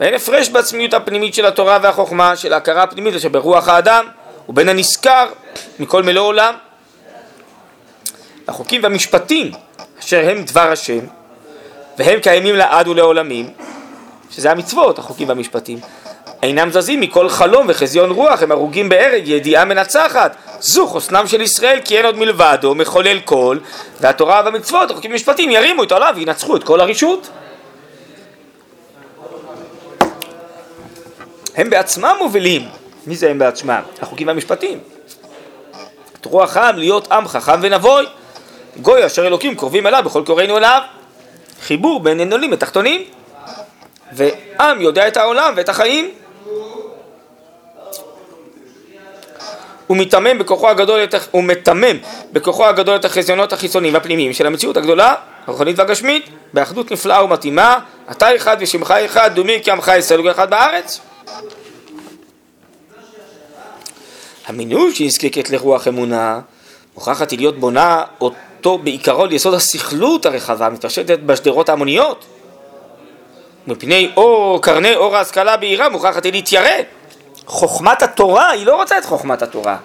ואין הפרש בעצמיות הפנימית של התורה והחוכמה, של ההכרה הפנימית אשר ברוח האדם, ובין הנשכר מכל מלוא עולם. החוקים והמשפטים אשר הם דבר השם, והם קיימים לעד ולעולמים, שזה המצוות, החוקים והמשפטים, אינם זזים מכל חלום וחזיון רוח, הם הרוגים בהרג, ידיעה מנצחת. זו חוסנם של ישראל, כי אין עוד מלבדו, מחולל כל, והתורה והמצוות, החוקים והמשפטים, ירימו את העולם וינצחו את כל הרשות. הם בעצמם מובילים. מי זה הם בעצמם? החוקים והמשפטים. את רוח העם להיות עם חכם ונבוי. גוי אשר אלוקים קרובים אליו בכל קוראינו אליו. חיבור בין עליונים לתחתונים. ועם יודע את העולם ואת החיים. הוא מתמם בכוחו הגדול הוא מתמם בכוחו הגדול את החזיונות החיצוניים והפנימיים של המציאות הגדולה, הרוחנית והגשמית, באחדות נפלאה ומתאימה, אתה אחד ושמך אחד, דומי כי עמך ישראל הוא אחד בארץ. המינוי שנזקקת לרוח אמונה, מוכרחת להיות בונה אותו בעיקרו ליסוד הסכלות הרחבה המתפשטת בשדרות ההמוניות. מפני אור, קרני אור ההשכלה בהירה מוכרחת היא להתיירא. חוכמת התורה, היא לא רוצה את חוכמת התורה.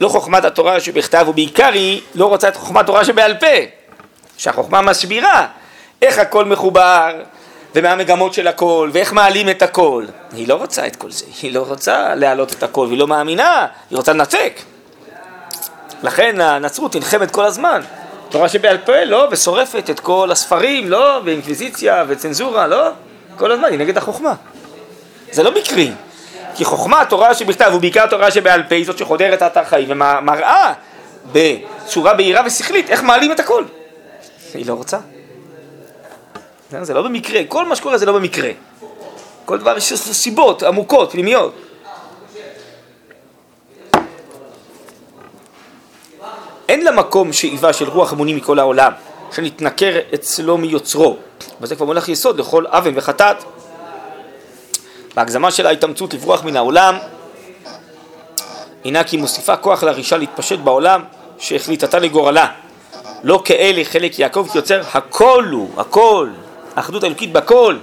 לא חוכמת התורה שבכתב, ובעיקר היא לא רוצה את חוכמת התורה שבעל פה. שהחוכמה מסבירה איך הכל מחובר, ומה המגמות של הכל, ואיך מעלים את הכל. היא לא רוצה את כל זה, היא לא רוצה להעלות את הכל, והיא לא מאמינה, היא רוצה לנתק. לכן הנצרות נלחמת כל הזמן. תורה שבעל פה, לא, ושורפת את כל הספרים, לא, ואינקוויזיציה וצנזורה, לא, כל הזמן, היא נגד החוכמה. זה לא מקרי, כי חוכמה, תורה שבכתב, ובעיקר תורה שבעל פה, היא זאת שחודרת את החיים, ומראה בצורה בהירה ושכלית איך מעלים את הכל. היא לא רוצה. זה לא במקרה, כל מה שקורה זה לא במקרה. כל דבר יש סיבות עמוקות, פנימיות. אין לה מקום שאיבה של רוח אמונים מכל העולם, שנתנכר אצלו מיוצרו. וזה כבר מונח יסוד לכל אבן וחטאת. בהגזמה של ההתאמצות לברוח מן העולם, הינה כי מוסיפה כוח לרישה להתפשט בעולם שהחליטתה לגורלה. לא כאלה חלק יעקב כי יוצר הכל הוא, הכל, האחדות האלוקית בכל,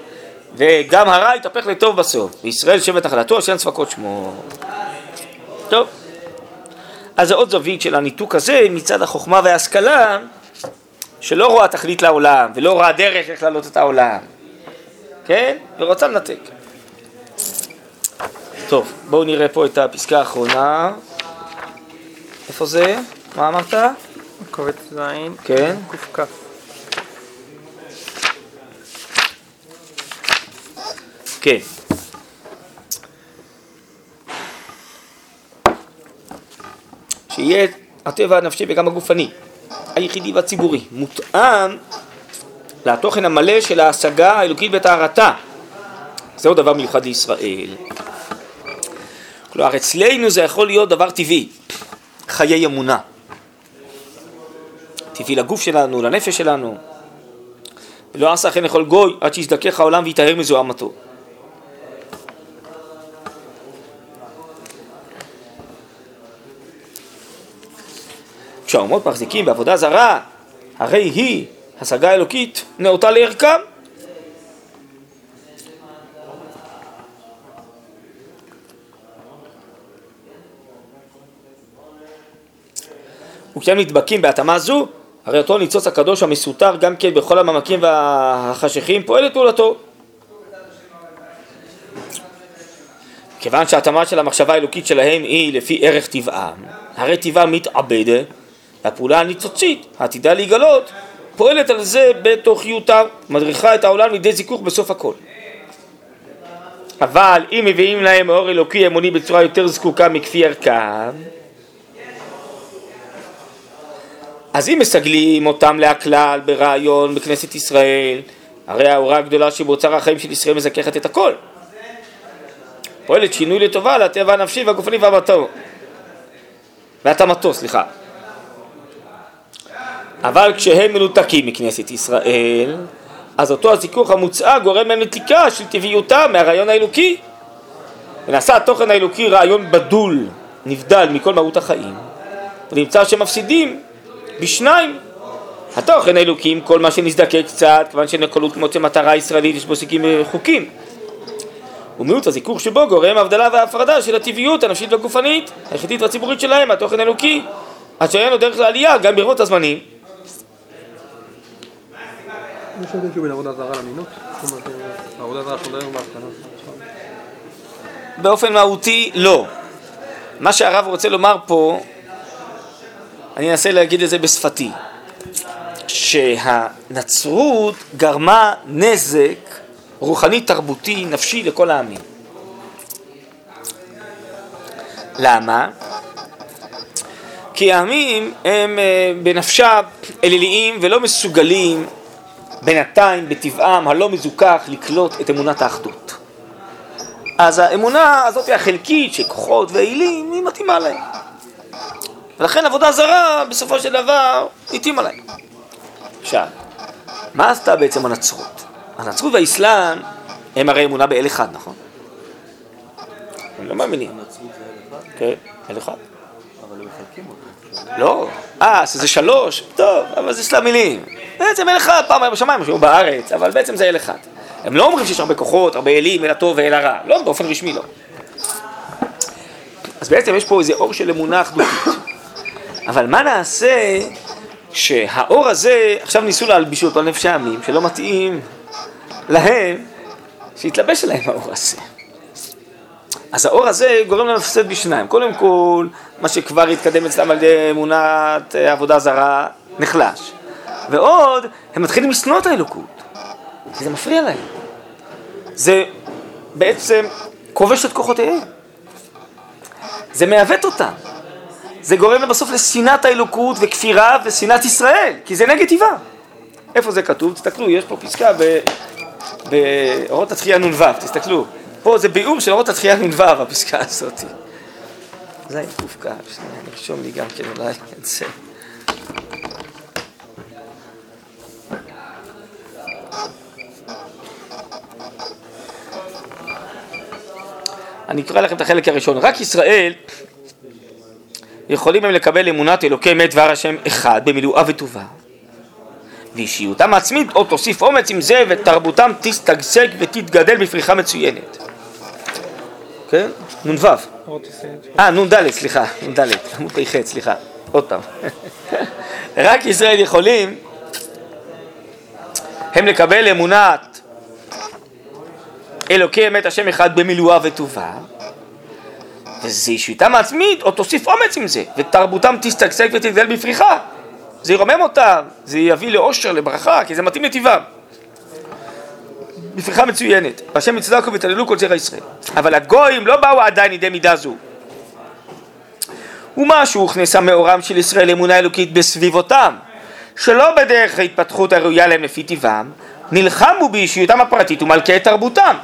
וגם הרע יתהפך לטוב בסוף. וישראל שבט נחלתו, שאין ספקות שמו. טוב, אז זה עוד זווית של הניתוק הזה מצד החוכמה וההשכלה, שלא רואה תכלית לעולם, ולא רואה דרך איך להעלות את העולם, כן? ורוצה לנתק. טוב, בואו נראה פה את הפסקה האחרונה. איפה זה? מה אמרת? קובץ ז', כן. קכ. כן. שיהיה הטבע הנפשי וגם הגופני, היחידי והציבורי, מותאם לתוכן המלא של ההשגה האלוקית וטהרתה. זהו דבר מיוחד לישראל. כלומר, אצלנו זה יכול להיות דבר טבעי, חיי אמונה. טבעי לגוף שלנו, לנפש שלנו. ולא עשה כן לכל גוי עד שיזדכך העולם ויטהר מזוהמתו. כשהאומות מחזיקים בעבודה זרה, הרי היא השגה אלוקית נאותה לערכם. וכשהם נדבקים בהתאמה זו, הרי אותו ניצוץ הקדוש המסותר גם כן בכל הממקים והחשכים פועל את פעולתו. כיוון שההתאמה של המחשבה האלוקית שלהם היא לפי ערך טבעם, הרי טבעם מתעבד, והפעולה הניצוצית העתידה להיגלות פועלת על זה בתוכיותה, מדריכה את העולם לידי זיכוך בסוף הכל. אבל אם מביאים להם אור אלוקי אמוני בצורה יותר זקוקה מכפי ערכם, אז אם מסגלים אותם להכלל ברעיון בכנסת ישראל, הרי ההוראה הגדולה שבאוצר החיים של ישראל מזככת את הכל. פועלת שינוי לטובה לטבע הנפשי והגופני והמטו. והתאמתו, סליחה. אבל כשהם מנותקים מכנסת ישראל, אז אותו הזיכוך המוצע גורם להם נתיקה של טבעיותם מהרעיון האלוקי. ונעשה התוכן האלוקי רעיון בדול, נבדל מכל מהות החיים, ונמצא שמפסידים בשניים. התוכן האלוקי עם כל מה שנזדקק קצת, כיוון שנקלות מוצא מטרה ישראלית, יש בו סיכים חוקים. ומיעוט הזיכוך שבו גורם ההבדלה וההפרדה של הטבעיות הנפשית והגופנית, היחידית והציבורית שלהם, התוכן האלוקי, עד שאין לו דרך לעלייה גם ברבות הזמנים. יש הבדל בין עבודה זרה למינות? העבודה זרה שעוד היום. באופן מהותי לא. מה שהרב רוצה לומר פה, אני אנסה להגיד את זה בשפתי, שהנצרות גרמה נזק רוחני, תרבותי, נפשי לכל העמים. למה? כי העמים הם אה, בנפשם אליליים ולא מסוגלים בינתיים בטבעם הלא מזוכח לקלוט את אמונת האחדות. אז האמונה הזאת החלקית של כוחות ואילים היא מתאימה להם. ולכן עבודה זרה בסופו של דבר התאימה להם. עכשיו, מה עשתה בעצם הנצרות? הנצרות והאסלאם הם הרי אמונה באל אחד, נכון? הם לא מאמינים. הנצרות זה אל אחד? כן, אל אחד. אבל הם מחלקים אותו. לא, אה, אז זה שלוש, טוב, אבל זה סתם מילים. בעצם אל אחד, פעם היה בשמיים, משהו בארץ, אבל בעצם זה אל אחד. הם לא אומרים שיש הרבה כוחות, הרבה אלים, אל הטוב ואל הרע. לא, באופן רשמי לא. אז בעצם יש פה איזה אור של אמונה אחדותית. אבל מה נעשה שהאור הזה, עכשיו ניסו להלביש אותו על נפשי העמים, שלא מתאים להם, שיתלבש עליהם האור הזה. אז האור הזה גורם להם להפסד בשניים. קודם כל, מה שכבר התקדם אצלם על ידי אמונת אה, עבודה זרה, נחלש. ועוד, הם מתחילים לשנוא את האלוקות. זה מפריע להם. זה בעצם כובש את כוחותיהם. זה מעוות אותם. זה גורם להם בסוף לשנאת האלוקות וכפירה ושנאת ישראל, כי זה נגד טבעה. איפה זה כתוב? תסתכלו, יש פה פסקה. באורות התחייה נ"ו, תסתכלו. פה זה ביאור של אורות התחייה נ"ו, הפסקה הזאת. זה עם ק"כ, שנייה, נרשום לי גם כן אולי את זה. אני אקרא לכם את החלק הראשון. רק ישראל יכולים הם לקבל אמונת אלוקי מת דבר השם אחד במילואה וטובה. ואישיותם העצמית עוד תוסיף אומץ עם זה ותרבותם תשתגשג ותתגדל בפריחה מצוינת. כן? נ"ו. אה, נ"ד, סליחה, נ"ד, עמוד פ"ח, סליחה, עוד פעם. רק ישראל יכולים הם לקבל אמונת אלוקי אמת השם אחד במילואה וטובה וזה אישיותם העצמית, או תוסיף אומץ עם זה, ותרבותם תשתגשג ותגדל בפריחה. זה ירומם אותם, זה יביא לאושר, לברכה, כי זה מתאים לטבעם. בפריחה מצוינת. והשם יצדקו ותעללו כל זרע ישראל. אבל הגויים לא באו עדיין לידי מידה זו. ומה שהוכנסה מאורם של ישראל אמונה אלוקית בסביבותם, שלא בדרך ההתפתחות הראויה להם לפי טבעם, נלחמו באישיותם הפרטית ומלכי תרבותם.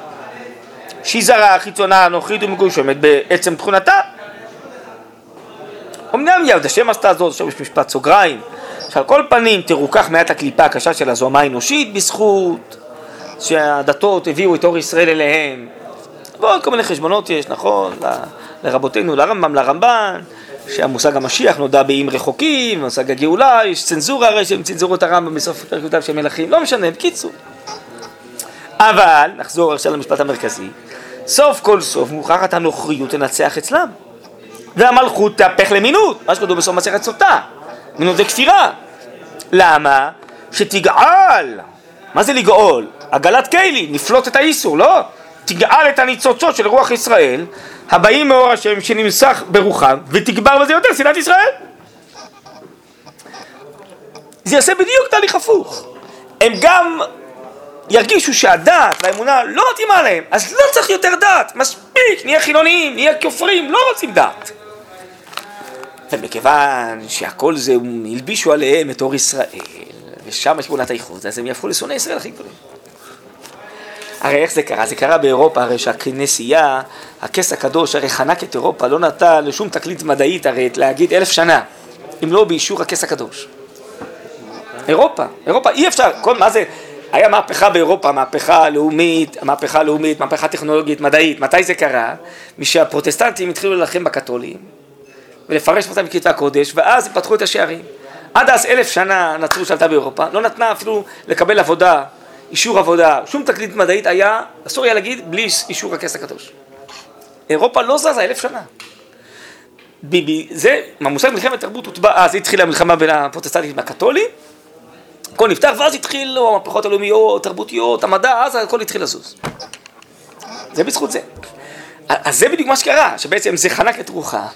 שהיא זרה, חיצונה, אנוכית ומגושמת בעצם תכונתה. אמנם יד השם עשתה זאת, עכשיו יש משפט סוגריים, שעל כל פנים תרוכך מעט הקליפה הקשה של הזוהמה האנושית בזכות שהדתות הביאו את אור ישראל אליהם. ועוד כל מיני חשבונות יש, נכון, ל- לרבותינו, לרמב"ם, לרמב"ן, שהמושג המשיח נודע באיים רחוקים, מושג הגאולה, יש צנזורה הרי שהם צנזורו את הרמב"ם בסוף פרק י"ד של מלכים, לא משנה, בקיצור. אבל, נחזור עכשיו למשפט המרכזי, סוף כל סוף מוכרחת הנוכריות לנצח אצלם. והמלכות תהפך למינות, מה שכתוב בסוף מסכת סוטה. מינות זה כפירה. למה? שתגאל. מה זה לגאול? עגלת קיילי, נפלוט את האיסור, לא? תגאל את הניצוצות של רוח ישראל, הבאים מאור השם שנמסך ברוחם, ותגבר בזה יותר שנאת ישראל. זה יעשה בדיוק תהליך הפוך. הם גם ירגישו שהדת והאמונה לא מתאימה להם, אז לא צריך יותר דת, מספיק, נהיה חילוניים, נהיה כופרים, לא רוצים דת. ומכיוון שהכל זה, הלבישו עליהם את אור ישראל, ושם יש פעולת האיחוד, אז הם יהפכו לשונאי ישראל הכי גדולים. הרי איך זה קרה? זה קרה באירופה, הרי שהכנסייה, הכס הקדוש, הרי חנק את אירופה, לא נתן לשום תקליט מדעית הרי להגיד אלף שנה, אם לא באישור הכס הקדוש. אירופה, אירופה, אי אפשר, כל מה זה, היה מהפכה באירופה, מהפכה לאומית, מהפכה לאומית, מהפכה טכנולוגית, מדעית, מתי זה קרה? משהפרוטסטנטים התחילו להילחם בקתולים ולפרש אותם בכתבי הקודש, ואז פתחו את השערים. עד אז אלף שנה הנצרות שלטה באירופה, לא נתנה אפילו לקבל עבודה, אישור עבודה, שום תקליט מדעית היה, אסור היה להגיד, בלי אישור הכס הקדוש. אירופה לא זזה אלף שנה. ביבי, זה, המושג מלחמת תרבות הוטבע, אז התחילה המלחמה בין הפרוטסטנטים לקתולים, הכל נפתח, ואז התחילו המהפכות הלאומיות, תרבותיות, המדע, אז הכל התחיל לזוז. זה בזכות זה. אז זה בדיוק מה שקרה, שבעצם זה חנק את רוחה.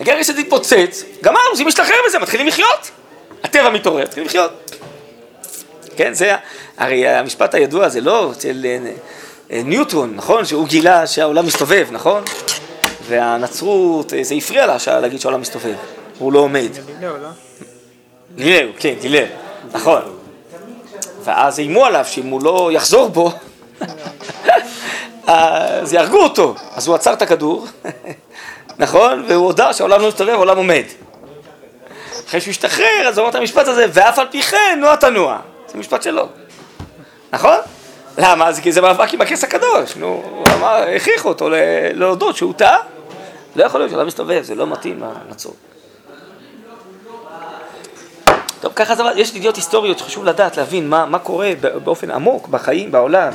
נגיד שזה התפוצץ, גמרנו, זה משתחרר מזה, מתחילים לחיות. הטבע מתעורר, מתחילים לחיות. כן, זה, הרי המשפט הידוע זה לא אצל אה, אה, ניוטון, נכון? שהוא גילה שהעולם מסתובב, נכון? והנצרות, אה, זה הפריע לה להגיד שהעולם מסתובב, הוא לא עומד. גילאו, כן, גילאו. נכון. ואז איימו עליו שאם הוא לא יחזור בו, אז יהרגו אותו. אז הוא עצר את הכדור, נכון? והוא הודה שהעולם לא מסתובב, העולם עומד. אחרי שהוא השתחרר, אז הוא אמר את המשפט הזה, ואף על פי כן, נוע תנוע. זה משפט שלו. נכון? למה? כי זה מאבק עם הכס הקדוש. נו, הוא אמר, הכריחו אותו להודות שהוא טעה. לא יכול להיות שהעולם מסתובב, זה לא מתאים לנצור. טוב, ככה זה, יש ידיעות היסטוריות שחשוב לדעת, להבין מה, מה קורה באופן עמוק בחיים, בעולם.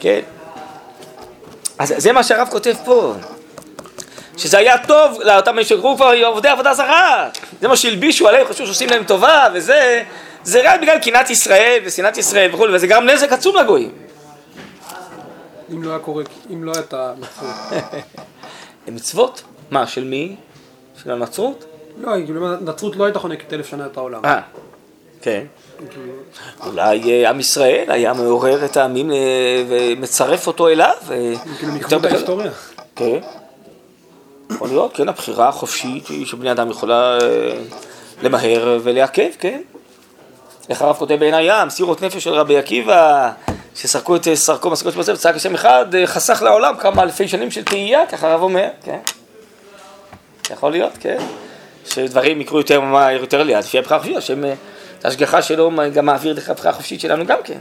כן? אז זה מה שהרב כותב פה. שזה היה טוב לאותם אנשים שקראו כבר עובדי עבודה זרה. זה מה שהלבישו עליהם, חשבו שעושים להם טובה, וזה... זה רק בגלל קנאת ישראל ושנאת ישראל וכו', וזה גרם נזק עצום לגויים. אם לא היה קורה, אם לא הייתה מצוות. מצוות? מה, של מי? של הנצרות? לא, כאילו, נצרות לא הייתה חונקת אלף שנה את העולם. אה, כן. אולי אה, עם ישראל היה מעורר את העמים אה, ומצרף אותו אליו. כאילו מכבוד ההיסטוריה. כן. יכול להיות, כן, הבחירה החופשית היא שבני אדם יכולה אה, למהר ולעכב, כן. איך הרב כותב בעין הים, סירות נפש של רבי עקיבא, שסרקו את סרקו מסקות של בצל, צעק השם אחד, חסך לעולם כמה אלפי שנים של תהייה, ככה הרב אומר, כן. יכול להיות, כן. שדברים יקרו יותר מהר, יותר ליד, לפי הבחירה החופשית, השם, ההשגחה שלו גם מעביר דרך הבחירה החופשית שלנו גם כן.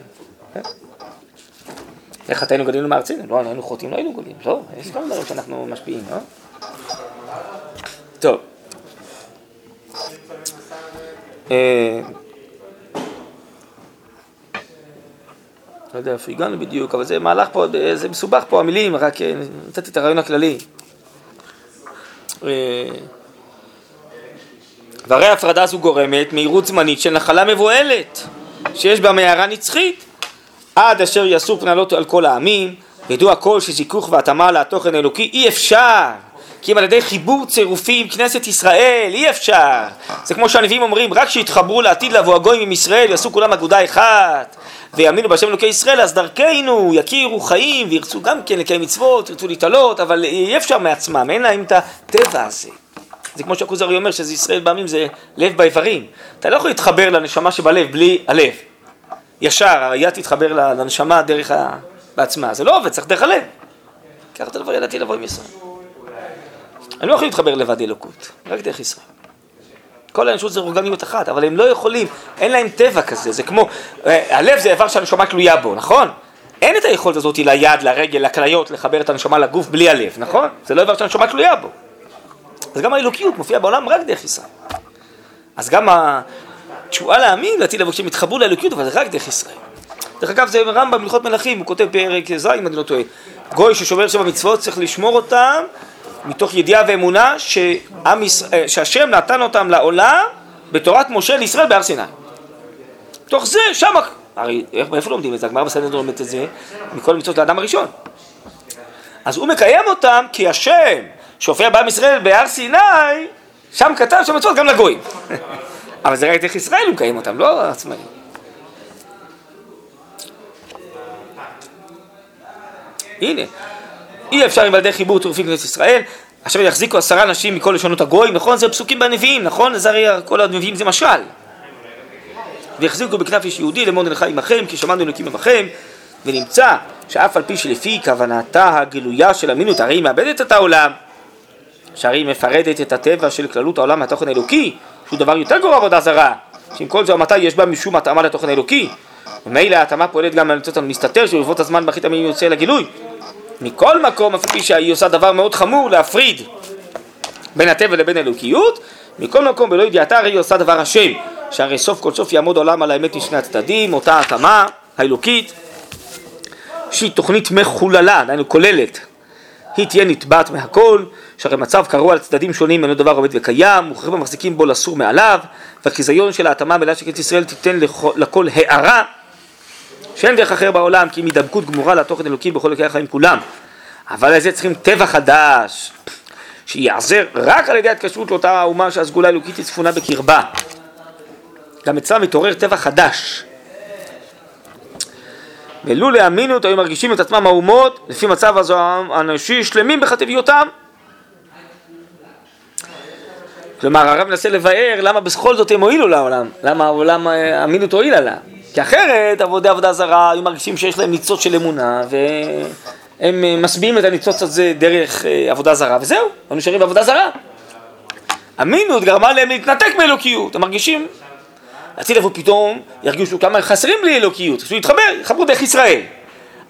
איך חטאנו גלינו מארצנו? לא, היינו חוטאים, לא היינו גולים, לא, יש גם דברים שאנחנו משפיעים, לא? טוב. לא יודע איפה הגענו בדיוק, אבל זה מהלך פה, זה מסובך פה המילים, רק נתתי את הרעיון הכללי. והרי הפרדה זו גורמת מהירות זמנית של נחלה מבוהלת, שיש בה מערה נצחית, עד אשר יעשו פנלות על כל העמים, ידעו הכל שזיכוך והתאמה לתוכן האלוקי אי אפשר, כי אם על ידי חיבור צירופי עם כנסת ישראל, אי אפשר. זה כמו שהנביאים אומרים, רק שיתחברו לעתיד לבוא הגויים עם ישראל, יעשו כולם אגודה אחת, ויאמינו בהשם אלוקי ישראל, אז דרכנו יכירו חיים וירצו גם כן לקיים מצוות, ירצו להתעלות, אבל אי אפשר מעצמם, אין להם את הטבע הזה. זה כמו שהכוזרי אומר שזה ישראל בעמים זה לב באיברים. אתה לא יכול להתחבר לנשמה שבלב בלי הלב. ישר, היד תתחבר לנשמה דרך ה... בעצמה. זה לא עובד, צריך דרך הלב. ככה את הדבר ידעתי לבוא עם ישראל. אני לא יכול להתחבר לבד אלוקות, רק דרך ישראל. כל האנושות זה אורגניות אחת, אבל הם לא יכולים, אין להם טבע כזה, זה כמו, אה, הלב זה איבר שהנשמה תלויה בו, נכון? אין את היכולת הזאת ליד, לרגל, לכליות, לחבר את הנשמה לגוף בלי הלב, נכון? זה לא איבר שהנשמה תלויה בו. אז גם האלוקיות מופיעה בעולם רק דרך ישראל. אז גם התשואה להאמין, לעתיד לבוא כשהם יתחברו לאלוקיות, אבל זה רק דרך ישראל. דרך אגב, זה רמב"ם בהלכות מלכים, הוא כותב פרק ז', אם אני לא טועה. גוי ששומר שבע מצוות צריך לשמור אותם מתוך ידיעה ואמונה אה, שהשם נתן אותם לעולם בתורת משה לישראל בהר סיני. מתוך זה, שמה, הרי איפה לומדים את זה? הגמרא בסדר לומדת את זה מכל מצוות לאדם הראשון. אז הוא מקיים אותם כי השם שהופיע בעם ישראל בהר סיני, שם כתב שם מצוות גם לגויים. אבל זה רק דרך ישראל הוא מקיים אותם, לא עצמאי. הנה, אי אפשר עם על ידי חיבור צירופים כנסת ישראל, עכשיו יחזיקו עשרה אנשים מכל לשונות הגוי, נכון? זה פסוקים בנביאים, נכון? זה הרי כל הנביאים זה משל. ויחזיקו בכנף איש יהודי נלכה עמכם, כי שמענו אלוקים עמכם, ונמצא שאף על פי שלפי כוונתה הגלויה של אמינות, הרי היא מאבדת את העולם, שהרי היא מפרדת את הטבע של כללות העולם מהתוכן האלוקי, שהוא דבר יותר גרוע עבודה זרה, שעם כל זו המתי יש בה משום התאמה לתוכן האלוקי, ומילא ההתאמה פועלת גם על ניצוץ המסתתר, שברבות הזמן באחרית המילים יוצא לגילוי. מכל מקום, אף פי שהיא עושה דבר מאוד חמור להפריד בין הטבע לבין האלוקיות, מכל מקום בלא ידיעתה הרי היא עושה דבר השם, שהרי סוף כל סוף יעמוד עולם על האמת משני הצדדים, אותה התאמה האלוקית, שהיא תוכנית מחוללה, דהיינו כוללת, היא תהיה נתבעת מהכל, שהרי מצב קרוע על צדדים שונים אינו דבר עומד וקיים, מוכרחים המחזיקים בו לסור מעליו, והחיזיון של ההתאמה של כנסת ישראל תיתן לכל הערה, שאין דרך אחר בעולם, כי אם הידבקות גמורה לתוכן אלוקי בכל ערכי החיים כולם. אבל לזה צריכים טבע חדש, שיעזר רק על ידי התקשרות לאותה האומה שהסגולה האלוקית היא צפונה בקרבה. גם אצלם מתעורר טבע חדש. ולו להאמינות היו מרגישים את עצמם האומות לפי מצב הזו האנושי שלמים בחטביותם. כלומר הרב מנסה לבאר למה בכל זאת הם הועילו לעולם, למה העולם האמינות הועילה לה. כי אחרת עבודי עבודה זרה היו מרגישים שיש להם ניצוץ של אמונה והם משביעים את הניצוץ הזה דרך אה, עבודה זרה וזהו, הם נשארים בעבודה זרה. אמינות גרמה להם להתנתק מאלוקיות, הם מרגישים לעתיד לבוא פתאום ירגישו כמה חסרים לי אלוקיות, שהוא יתחבר, יחברו דרך ישראל.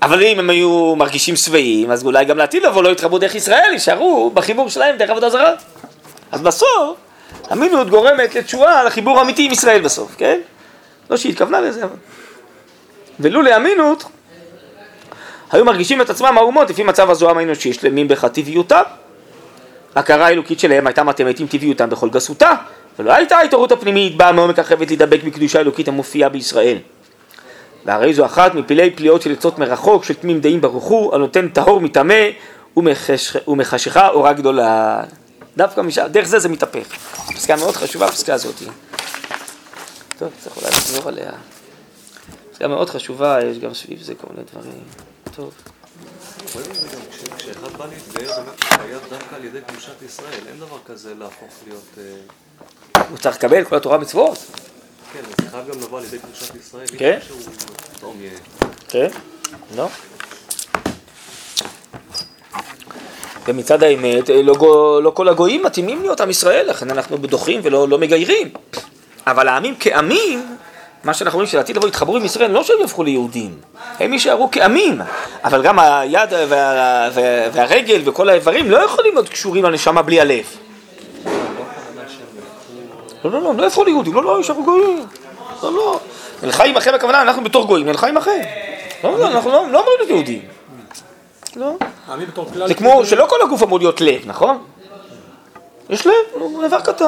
אבל אם הם היו מרגישים שבעים, אז אולי גם לעתיד לבוא לא יתחברו דרך ישראל, יישארו בחיבור שלהם דרך עבודה זרה. אז בסוף, אמינות גורמת לתשועה לחיבור האמיתי עם ישראל בסוף, כן? לא שהיא התכוונה לזה, אבל... ולו לאמינות, היו מרגישים את עצמם האומות לפי מצב הזוהם האנושי, שלמים בחטיביותם. הכרה האלוקית שלהם הייתה מתאמת עם טבעיותם בכל גסותה, ולא הייתה ההתעוררות הפנימית באה מעומק החפץ להידבק בקדושה האלוקית המופיעה בישראל. והרי זו אחת מפלאי פליאות של עצות מרחוק של תמים דעים ברוך הוא, הנותן טהור מטמא ומחשיכה אורה גדולה. דווקא משם, דרך זה זה מתהפך. פסקה מאוד חשובה, הפסקה הזאת. טוב, צריך אולי לחזור עליה. פסקה מאוד חשובה, יש גם סביב זה כל מיני דברים. טוב. כשאחד בא להתגייר באמת חייב דווקא על ידי קדושת ישראל, אין דבר כזה להפוך להיות... אה, הוא צריך לקבל כל התורה מצוות. כן, זה חייב גם לבוא על ידי קדושת ישראל. כן. כן? לא. ומצד האמת, לא, לא כל הגויים מתאימים להיות עם ישראל, לכן אנחנו דוחים ולא לא מגיירים. אבל העמים כעמים, מה שאנחנו רואים שלעתיד לבוא יתחברו עם ישראל, לא שהם יהפכו ליהודים, הם יישארו כעמים, אבל גם היד וה, וה, והרגל וכל האיברים לא יכולים להיות קשורים לנשמה בלי הלב. לא, לא, לא, הם לא יהפכו ליהודים, לא, לא, יישארו גויים. לא, לא. נלכה עמכם הכוונה, אנחנו בתור גויים, נלכה עמכם. לא, לא, אנחנו לא אמורים להיות יהודים. לא. זה כמו שלא כל הגוף אמור להיות לב, נכון? יש לב, הוא איבר קטן.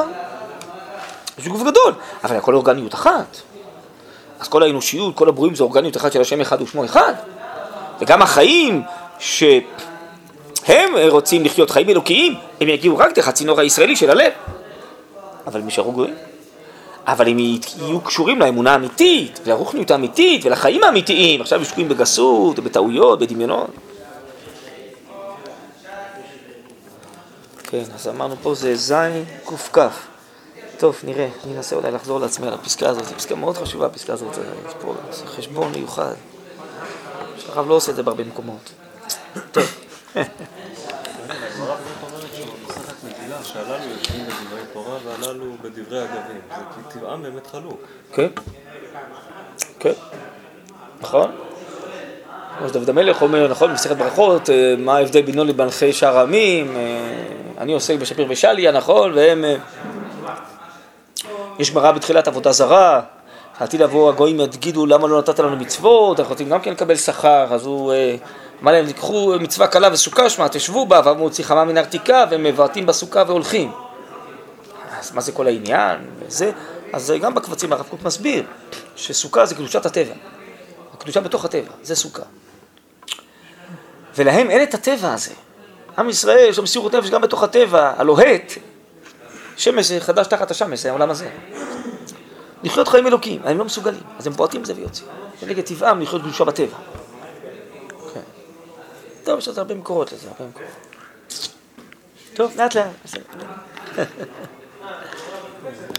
יש גוף גדול, אבל הכל אורגניות אחת. אז כל האנושיות, כל הברואים זה אורגניות אחת של השם אחד ושמו אחד. וגם החיים שהם רוצים לחיות חיים אלוקיים, הם יגיעו רק דרך הצינור הישראלי של הלב. אבל הם יישארו גויים. אבל הם יהיו קשורים לאמונה האמיתית, לרוחניות האמיתית ולחיים האמיתיים. עכשיו הם שקועים בגסות, בטעויות, בדמיונות. כן, אז אמרנו פה זה ז' קכ. טוב, נראה, אני אנסה אולי לחזור לעצמי על הפסקה הזאת, פסקה מאוד חשובה, הפסקה הזאת, יש פה חשבון מיוחד, שהרב לא עושה את זה בהרבה מקומות. טוב. שהללו יושבים בדברי תורה והללו בדברי אגבים, זה כי טבעם באמת חלוק. כן, כן, נכון. כמו שדוד המלך אומר, נכון, במסכת ברכות, מה ההבדל בינו לבנחי שאר העמים, אני עוסק בשפיר ושליה, נכון, והם... יש גמרא בתחילת עבודה זרה, עתיד לבוא הגויים יגידו למה לא נתת לנו מצוות, אנחנו רוצים גם כן לקבל שכר, אז הוא אמר להם, תיקחו מצווה קלה וסוכה, שמע, תשבו בה, והוא מוציא חמה מן הרתיקה, והם מבעטים בסוכה והולכים. אז מה זה כל העניין? וזה, אז גם בקבצים הרב קוק מסביר שסוכה זה קדושת הטבע, הקדושה בתוך הטבע, זה סוכה. ולהם אין את הטבע הזה. עם ישראל יש לו מסירות נפש גם בתוך הטבע, הלוהט, שמש חדש תחת השמש, זה העולם הזה. לחיות חיים אלוקים, הם לא מסוגלים, אז הם בועטים ויוצאים. זה נגד טבעם לחיות קדושה בטבע. כן. טוב, יש לזה הרבה מקורות לזה, הרבה מקורות. טוב. לאט לאט.